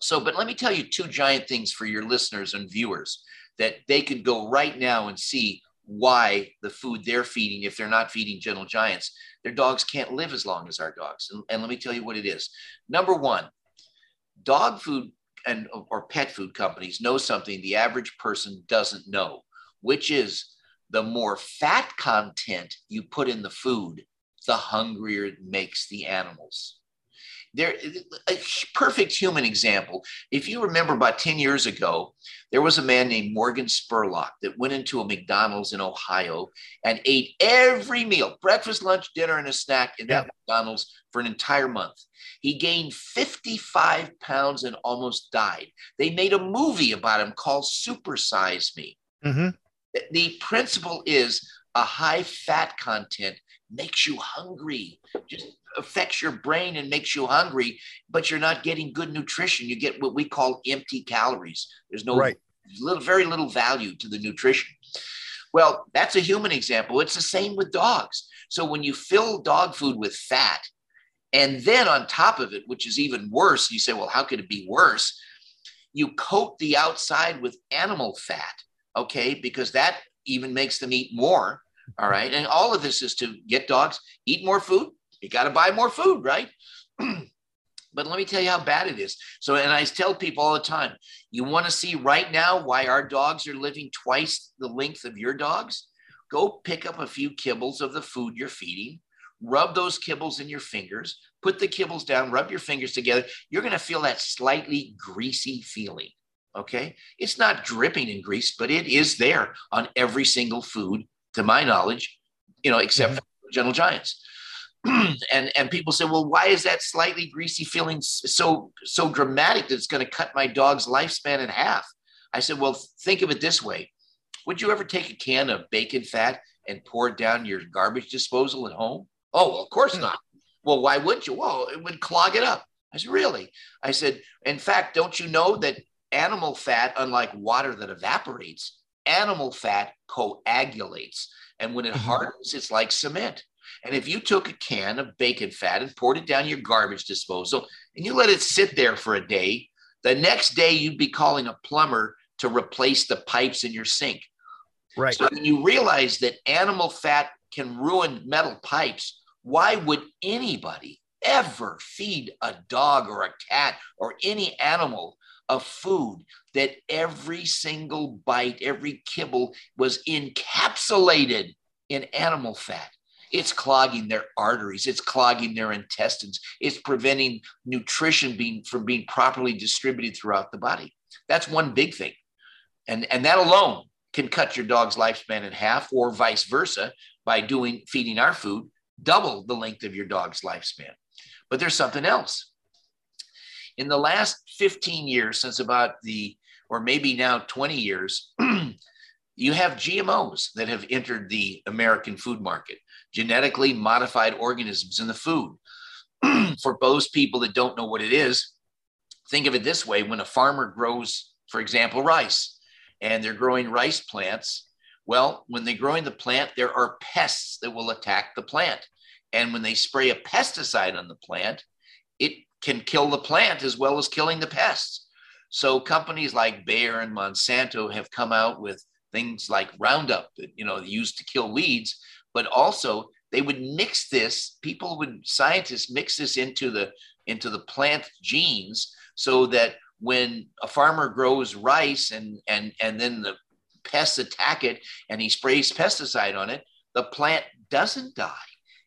So, but let me tell you two giant things for your listeners and viewers that they could go right now and see why the food they're feeding, if they're not feeding gentle giants, their dogs can't live as long as our dogs. And, and let me tell you what it is. Number one, dog food and or pet food companies know something the average person doesn't know, which is the more fat content you put in the food, the hungrier it makes the animals there a perfect human example. If you remember about 10 years ago there was a man named morgan spurlock that went into a mcdonald's in ohio and ate every meal breakfast lunch dinner and a snack in that mcdonald's for an entire month. He gained 55 pounds and almost died. They made a movie about him called supersize me. Mm-hmm. the principle is a high fat content makes you hungry just affects your brain and makes you hungry, but you're not getting good nutrition. You get what we call empty calories. There's no right. little, very little value to the nutrition. Well, that's a human example. It's the same with dogs. So when you fill dog food with fat, and then on top of it, which is even worse, you say, well, how could it be worse? you coat the outside with animal fat, okay, because that even makes them eat more. All right. And all of this is to get dogs eat more food. You got to buy more food, right? (clears throat) but let me tell you how bad it is. So, and I tell people all the time you want to see right now why our dogs are living twice the length of your dogs? Go pick up a few kibbles of the food you're feeding, rub those kibbles in your fingers, put the kibbles down, rub your fingers together. You're going to feel that slightly greasy feeling. Okay. It's not dripping in grease, but it is there on every single food, to my knowledge, you know, except mm-hmm. for gentle giants. (clears throat) and and people say, well, why is that slightly greasy feeling so so dramatic that it's going to cut my dog's lifespan in half? I said, well, think of it this way: Would you ever take a can of bacon fat and pour it down your garbage disposal at home? Oh, well, of course mm. not. Well, why would you? Well, it would clog it up. I said, really? I said, in fact, don't you know that animal fat, unlike water that evaporates, animal fat coagulates. And when it mm-hmm. hardens, it's like cement. And if you took a can of bacon fat and poured it down your garbage disposal and you let it sit there for a day, the next day you'd be calling a plumber to replace the pipes in your sink. Right. So when you realize that animal fat can ruin metal pipes, why would anybody ever feed a dog or a cat or any animal of food that every single bite, every kibble was encapsulated in animal fat? It's clogging their arteries. It's clogging their intestines. It's preventing nutrition being from being properly distributed throughout the body. That's one big thing. And, and that alone can cut your dog's lifespan in half or vice versa by doing feeding our food double the length of your dog's lifespan. But there's something else. In the last 15 years, since about the, or maybe now 20 years, (clears throat) you have GMOs that have entered the American food market, genetically modified organisms in the food. (clears throat) For those people that don't know what it is, think of it this way when a farmer grows, for example, rice, and they're growing rice plants, well, when they're growing the plant, there are pests that will attack the plant. And when they spray a pesticide on the plant, it can kill the plant as well as killing the pests. So companies like Bayer and Monsanto have come out with things like Roundup that you know used to kill weeds, but also they would mix this. People would scientists mix this into the into the plant genes so that when a farmer grows rice and and and then the pests attack it and he sprays pesticide on it, the plant doesn't die.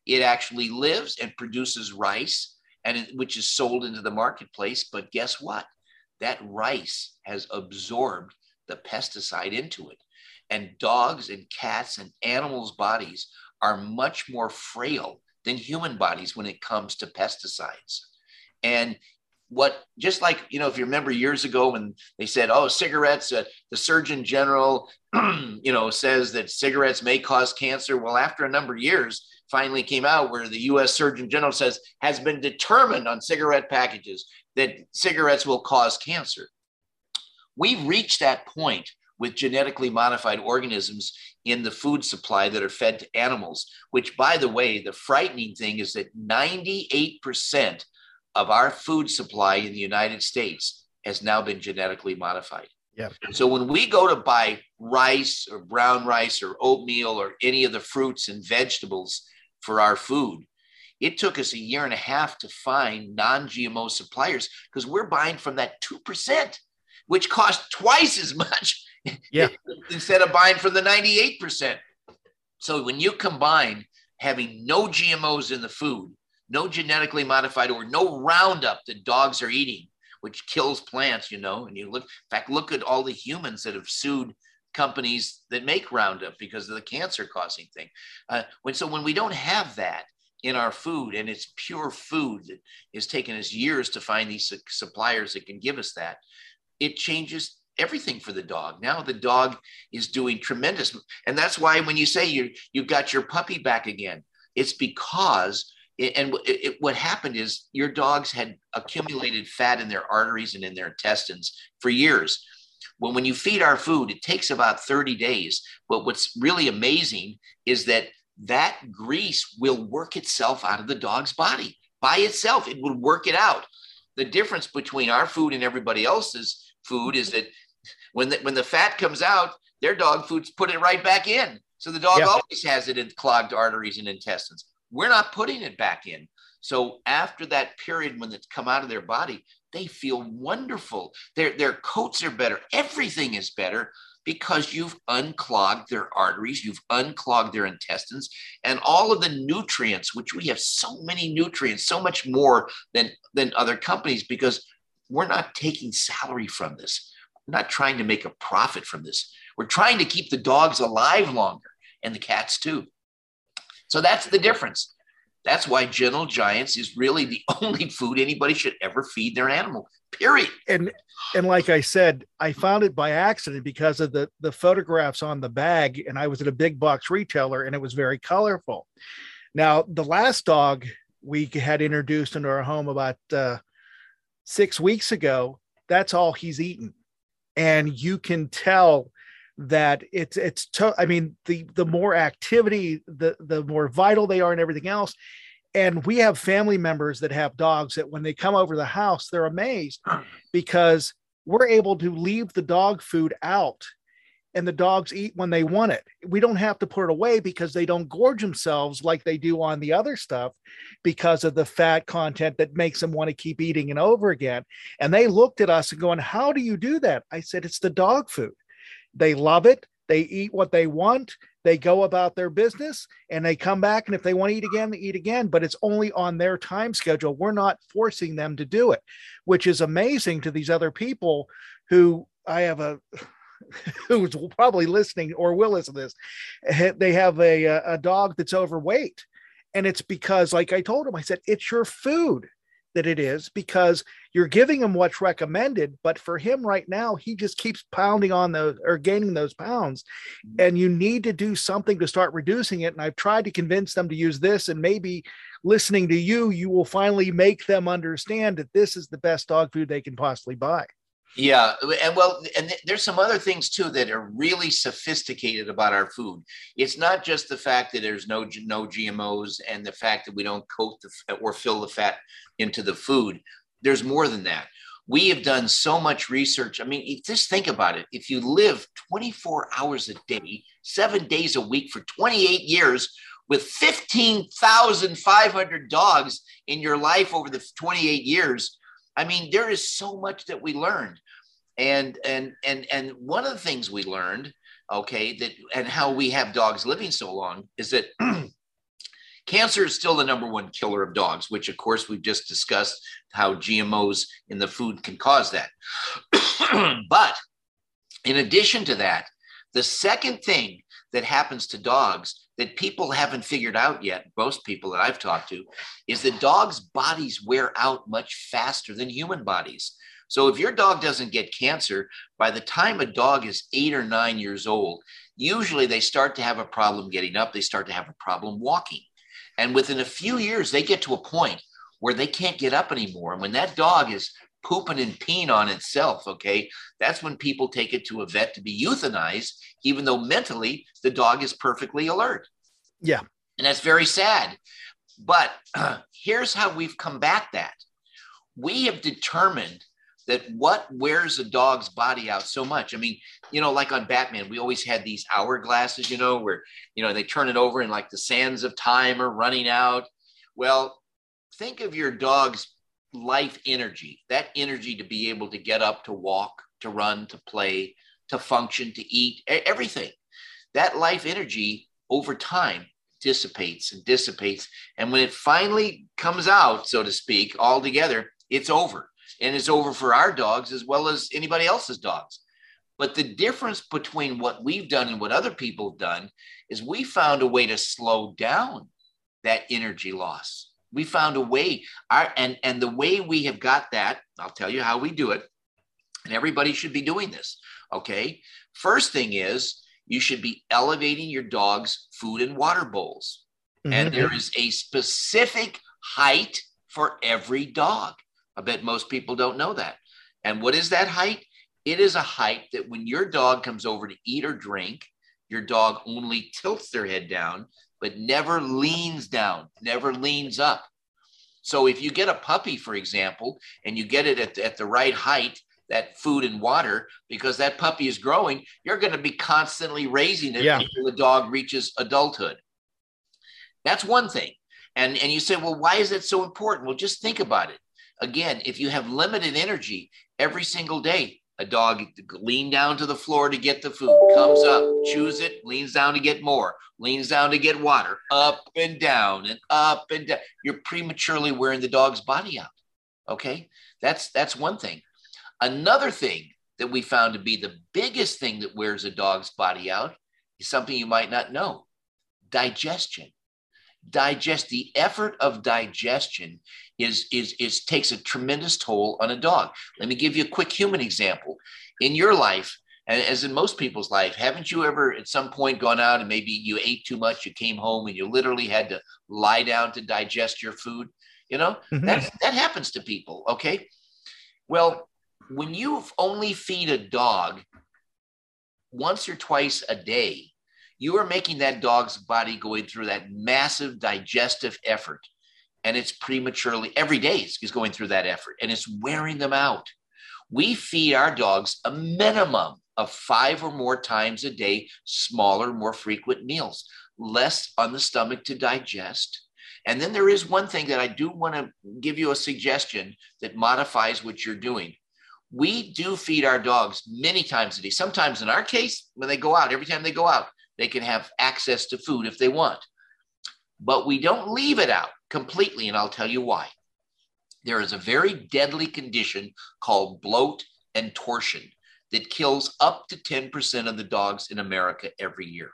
It actually lives and produces rice, and it, which is sold into the marketplace. But guess what? That rice has absorbed the pesticide into it. And dogs and cats and animals' bodies are much more frail than human bodies when it comes to pesticides. And what just like you know if you remember years ago when they said oh cigarettes uh, the surgeon general (clears throat) you know says that cigarettes may cause cancer well after a number of years finally came out where the us surgeon general says has been determined on cigarette packages that cigarettes will cause cancer we've reached that point with genetically modified organisms in the food supply that are fed to animals which by the way the frightening thing is that 98% of our food supply in the United States has now been genetically modified. Yeah. So when we go to buy rice or brown rice or oatmeal or any of the fruits and vegetables for our food, it took us a year and a half to find non-GMO suppliers because we're buying from that 2%, which costs twice as much (laughs) yeah. instead of buying from the 98%. So when you combine having no GMOs in the food no genetically modified or no Roundup that dogs are eating, which kills plants, you know. And you look, in fact, look at all the humans that have sued companies that make Roundup because of the cancer causing thing. Uh, when, so when we don't have that in our food and it's pure food that is taken us years to find these suppliers that can give us that, it changes everything for the dog. Now the dog is doing tremendous. And that's why when you say you you've got your puppy back again, it's because and it, what happened is your dogs had accumulated fat in their arteries and in their intestines for years. Well, when you feed our food, it takes about 30 days. But what's really amazing is that that grease will work itself out of the dog's body by itself. It will work it out. The difference between our food and everybody else's food is that when the, when the fat comes out, their dog food's put it right back in. So the dog yeah. always has it in clogged arteries and intestines. We're not putting it back in. So after that period when it's come out of their body, they feel wonderful. Their, their coats are better. Everything is better because you've unclogged their arteries, you've unclogged their intestines, and all of the nutrients, which we have so many nutrients, so much more than, than other companies, because we're not taking salary from this. We're not trying to make a profit from this. We're trying to keep the dogs alive longer and the cats too. So that's the difference. That's why Gentle Giants is really the (laughs) only food anybody should ever feed their animal. Period. And and like I said, I found it by accident because of the the photographs on the bag, and I was at a big box retailer, and it was very colorful. Now, the last dog we had introduced into our home about uh, six weeks ago, that's all he's eaten, and you can tell that it's it's to, i mean the the more activity the the more vital they are and everything else. And we have family members that have dogs that when they come over the house they're amazed (clears throat) because we're able to leave the dog food out and the dogs eat when they want it. We don't have to put it away because they don't gorge themselves like they do on the other stuff because of the fat content that makes them want to keep eating and over again. And they looked at us and going how do you do that? I said it's the dog food they love it. They eat what they want. They go about their business and they come back. And if they want to eat again, they eat again, but it's only on their time schedule. We're not forcing them to do it, which is amazing to these other people who I have a (laughs) who's probably listening or will listen to this. They have a, a dog that's overweight. And it's because, like I told him, I said, it's your food that it is because you're giving him what's recommended but for him right now he just keeps pounding on those or gaining those pounds. Mm-hmm. and you need to do something to start reducing it. And i've tried to convince them to use this and maybe listening to you you will finally make them understand that this is the best dog food they can possibly buy yeah, and well, and there's some other things too that are really sophisticated about our food. It's not just the fact that there's no no GMOs and the fact that we don't coat the or fill the fat into the food. There's more than that. We have done so much research. I mean, just think about it. If you live 24 hours a day, seven days a week for 28 years, with 15,500 dogs in your life over the 28 years, I mean, there is so much that we learned. And and and and one of the things we learned, okay, that and how we have dogs living so long is that (clears throat) cancer is still the number one killer of dogs, which of course we've just discussed how GMOs in the food can cause that. (clears throat) but in addition to that, the second thing that happens to dogs that people haven't figured out yet, most people that I've talked to, is that dogs' bodies wear out much faster than human bodies. So if your dog doesn't get cancer, by the time a dog is eight or nine years old, usually they start to have a problem getting up, they start to have a problem walking. And within a few years, they get to a point where they can't get up anymore. And when that dog is pooping and peeing on itself, okay, that's when people take it to a vet to be euthanized, even though mentally the dog is perfectly alert. Yeah. And that's very sad. But uh, (clears throat) here's how we've combat that. We have determined that what wears a dog's body out so much. I mean, you know, like on Batman, we always had these hourglasses, you know, where, you know, they turn it over and like the sands of time are running out. Well, think of your dog's life energy, that energy to be able to get up, to walk, to run, to play, to function, to eat, everything. That life energy over time dissipates and dissipates. And when it finally comes out, so to speak, all together, it's over. And it's over for our dogs as well as anybody else's dogs. But the difference between what we've done and what other people have done is we found a way to slow down that energy loss we found a way. Our, and and the way we have got that i'll tell you how we do it and everybody should be doing this okay? First thing is you should be elevating your dog's food and water bowls. Mm-hmm. and there is a specific height for every dog. I bet most people don't know that. And what is that height? It is a height that when your dog comes over to eat or drink your dog only tilts their head down but never leans down, never leans up. So if you get a puppy, for example, and you get it at, at the right height, that food and water because that puppy is growing. You're going to be constantly raising it Yeah. until the dog reaches adulthood. That's one thing. And, and you say, well, why is that so important? Well, just think about it. Again, if you have limited energy every single day, a dog lean down to the floor to get the food, comes up, chews it, leans down to get more, leans down to get water, up and down and up and down. You're prematurely wearing the dog's body out. Okay, that's that's one thing. Another thing that we found to be the biggest thing that wears a dog's body out is something you might not know: digestion digest the effort of digestion is is is takes a tremendous toll on a dog. Let me give you a quick human example. In your life and as in most people's life haven't you ever at some point gone out and maybe you ate too much you came home and you literally had to lie down to digest your food? You know Mhm. that that happens to people okay? Well when you only feed a dog once or twice a day you are making that dog's body going through that massive digestive effort and it's prematurely every day is going through that effort and it's wearing them out. We feed our dogs a minimum of five or more times a day smaller more frequent meals less on the stomach to digest. And then there is one thing that i do want to give you a suggestion that modifies what you're doing. We do feed our dogs many times a day. Sometimes in our case when they go out every time they go out they can have access to food if they want. But we don't leave it out completely, and I'll tell you why. There is a very deadly condition called bloat and torsion that kills up to 10% of the dogs in America every year.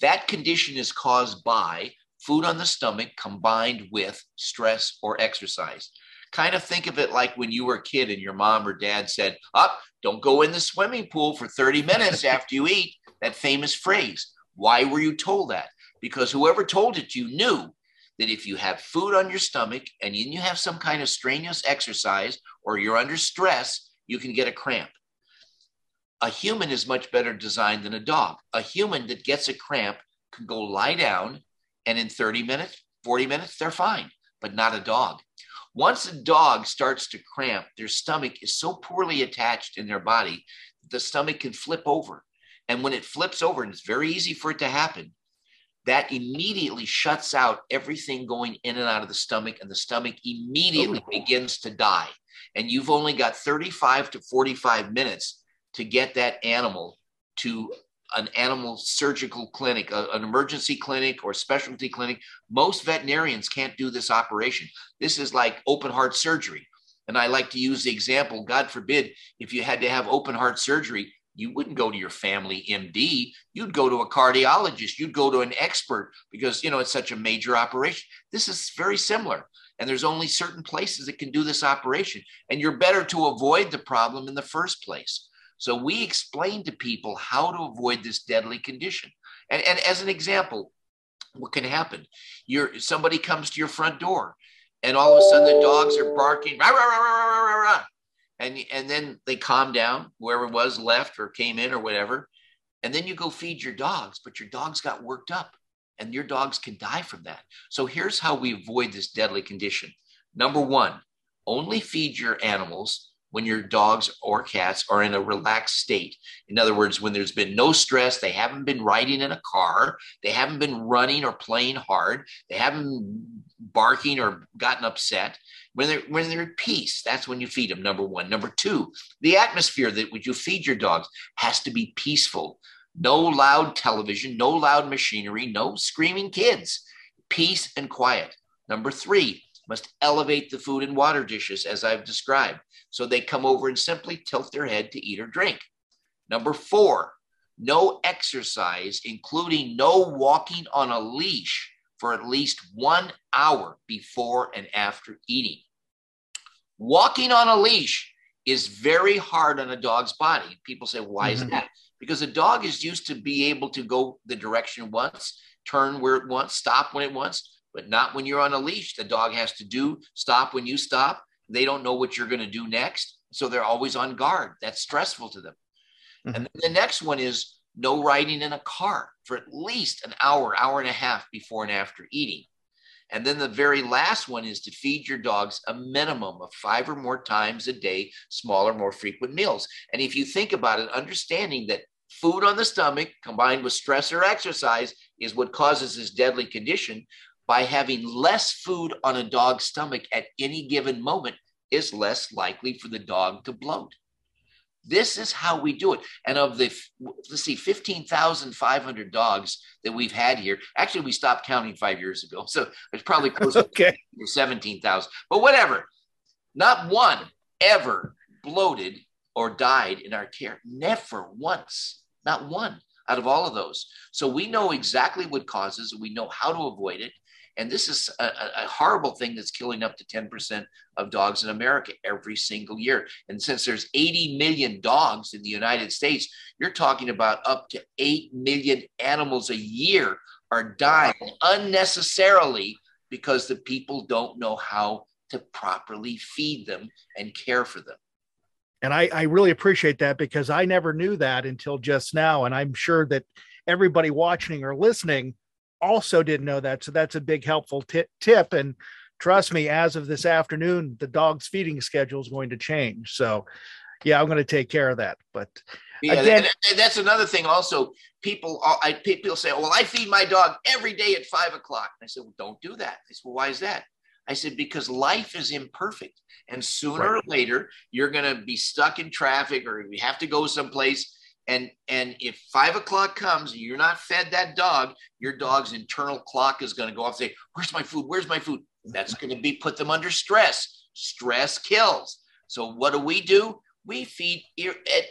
That condition is caused by food on the stomach combined with stress or exercise. Kind of think of it like when you were a kid and your mom or dad said, Up, don't go in the swimming pool for 30 minutes (laughs) after you eat. That famous phrase. Why were you told that? Because whoever told it you knew that if you have food on your stomach and then you have some kind of strenuous exercise or you're under stress, you can get a cramp. A human is much better designed than a dog. A human that gets a cramp can go lie down and in 30 minutes, 40 minutes, they're fine, but not a dog. Once a dog starts to cramp, their stomach is so poorly attached in their body, the stomach can flip over. And when it flips over, and it's very easy for it to happen, that immediately shuts out everything going in and out of the stomach, and the stomach immediately Ooh. begins to die. And you've only got 35 to 45 minutes to get that animal to an animal surgical clinic, a- an emergency clinic or specialty clinic. Most veterinarians can't do this operation. This is like open heart surgery. And I like to use the example God forbid, if you had to have open heart surgery, you wouldn't go to your family MD. You'd go to a cardiologist. You'd go to an expert because, you know, it's such a major operation. This is very similar. And there's only certain places that can do this operation. And you're better to avoid the problem in the first place. So we explain to people how to avoid this deadly condition. And, and as an example, what can happen? You're, somebody comes to your front door and all of a sudden the dogs are barking, rah, rah, rah, rah, rah, rah, rah, and and then they calm down whoever was left or came in or whatever and then you go feed your dogs but your dogs got worked up and your dogs can die from that so here's how we avoid this deadly condition number one only feed your animals when your dogs or cats are in a relaxed state. In other words when there's been no stress they haven't been riding in a car they haven't been running or playing hard they haven't barking or gotten upset. When they're when they're at peace that's when you feed them number one. Number two the atmosphere that would you feed your dogs has to be peaceful. No loud television no loud machinery no screaming kids. Peace and quiet. Number three must elevate the food and water dishes as i've described so they come over and simply tilt their head to eat or drink number four no exercise including no walking on a leash for at least one hour before and after eating walking on a leash is very hard on a dog's body. People say, why is Mhm. that? Because a dog is used to be able to go the direction it wants, turn where it wants, stop when it wants, but not when you're on a leash. The dog has to do stop when you stop. They don't know what you're going to do next. So they're always on guard. That's stressful to them. Mhm. And then the next one is no riding in a car for at least an hour, hour and a half before and after eating. And then the very last one is to feed your dogs a minimum of five or more times a day, smaller, more frequent meals. And if you think about it, understanding that food on the stomach combined with stress or exercise is what causes this deadly condition, by having less food on a dog's stomach at any given moment is less likely for the dog to bloat. This is how we do it. And of the, let's see, 15,500 dogs that we've had here, actually, we stopped counting five years ago. So it's probably (laughs) close okay. to 17,000. But whatever, not one ever bloated or died in our care. Never once, not one out of all of those. So we know exactly what causes, and we know how to avoid it. And this is a, a, horrible thing that's killing up to 10% of dogs in America every single year. And since there's 80 million dogs in the United States, you're talking about up to 8 million animals a year are dying unnecessarily because the people don't know how to properly feed them and care for them. And I, I really appreciate that because I never knew that until just now. And I'm sure that everybody watching or listening also didn't know that. So that's a big helpful t- tip. And trust me, as of this afternoon, the dog's feeding schedule is going to change. So, yeah, I'm going to take care of that. But yeah, again, that's another thing. Also, people, I people say, "Well, I feed my dog every day at five o'clock." And I said, "Well, don't do that." I said, "Well, why is that?" I said, "Because life is imperfect, and sooner right. or later, you're going to be stuck in traffic, or you have to go someplace." And and if five o'clock comes and you're not fed that dog, your dog's internal clock is going to go off. And say, "Where's my food? Where's my food?" That's mm-hmm. going to be put them under stress. Stress kills. So what do we do? We feed at,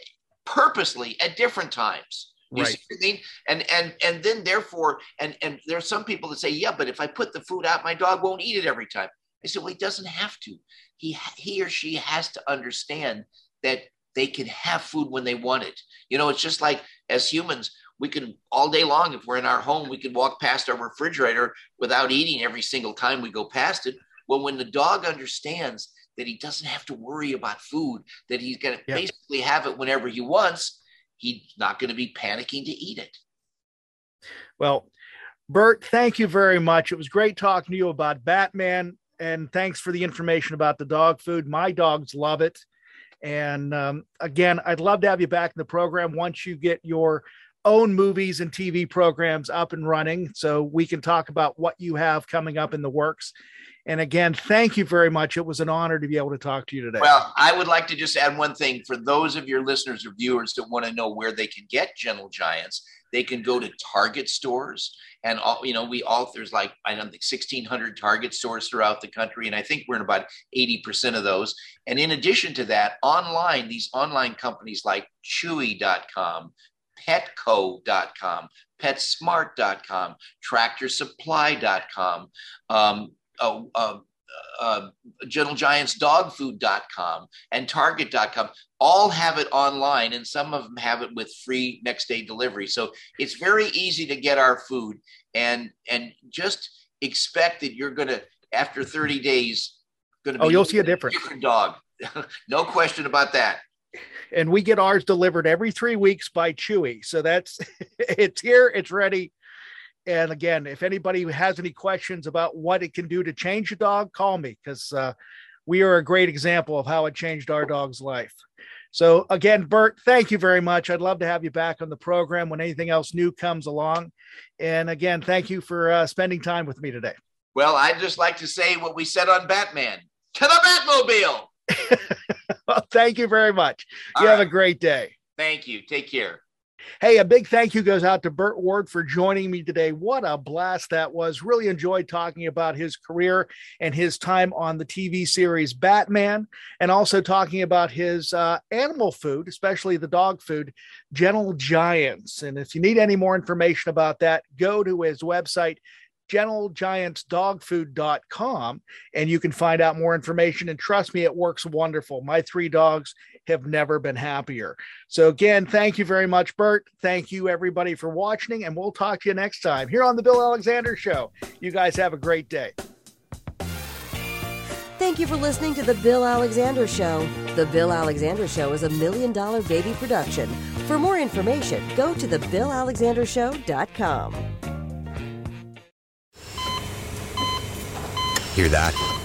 purposely at different times. You right. see what I mean? And and and then therefore, and and there are some people that say, yeah, but if I put the food out, my dog won't eat it every time. I said, well, he doesn't have to. He he or she has to understand that they can have food when they want it. You know, it's just like as humans, we can all day long, if we're in our home, we can walk past our refrigerator without eating every single time we go past it. Well, when the dog understands that he doesn't have to worry about food, that he's going to yeah. basically have it whenever he wants, he's not going to be panicking to eat it. Well, Burt, thank you very much. It was great talking to you about Batman, and thanks for the information about the dog food. My dogs love it. And um, again, I'd love to have you back in the program once you get your own movies and TV programs up and running so we can talk about what you have coming up in the works. And again, thank you very much. It was an honor to be able to talk to you today. Well, I would like to just add one thing for those of your listeners or viewers that want to know where they can get Gentle Giants. They can go to Target stores and all you know we all there's like i don't think 1600 target stores throughout the country and i think we're in about 80% of those and in addition to that online these online companies like chewy.com petco.com petsmart.com tractorsupply.com um, uh, uh, uh, gentlegiantsdogfood.com and target.com all have it online and some of them have it with free next day delivery. So it's very easy to get our food and and just expect that you're going to after 30 days going to oh you'll see a difference. Different dog. (laughs) No question about that. And we get ours delivered every three weeks by chewy. So that's (laughs) it's here it's ready and again, if anybody has any questions about what it can do to change a dog, call me because uh, we are a great example of how it changed our dog's life. So, again, Burt, thank you very much. I'd love to have you back on the program when anything else new comes along. And again, thank you for uh, spending time with me today. Well, I'd just like to say what we said on Batman to the Batmobile. (laughs) well, thank you very much. All you right. have a great day. Thank you. Take care. Hey, a big thank you goes out to Burt Ward for joining me today. What a blast that was. Really enjoyed talking about his career and his time on the TV series Batman, and also talking about his uh, animal food, especially the dog food, Gentle Giants. And if you need any more information about that, go to his website, gentlegiantsdogfood.com and you can find out more information and trust me it works wonderful my three dogs have never been happier so again thank you very much burt thank you everybody for watching and we'll talk to you next time here on the bill alexander show you guys have a great day Thank you for listening to The Bill Alexander Show. The Bill Alexander Show is a million dollar baby production. For more information, go to thebillalexandershow.com. Hear that?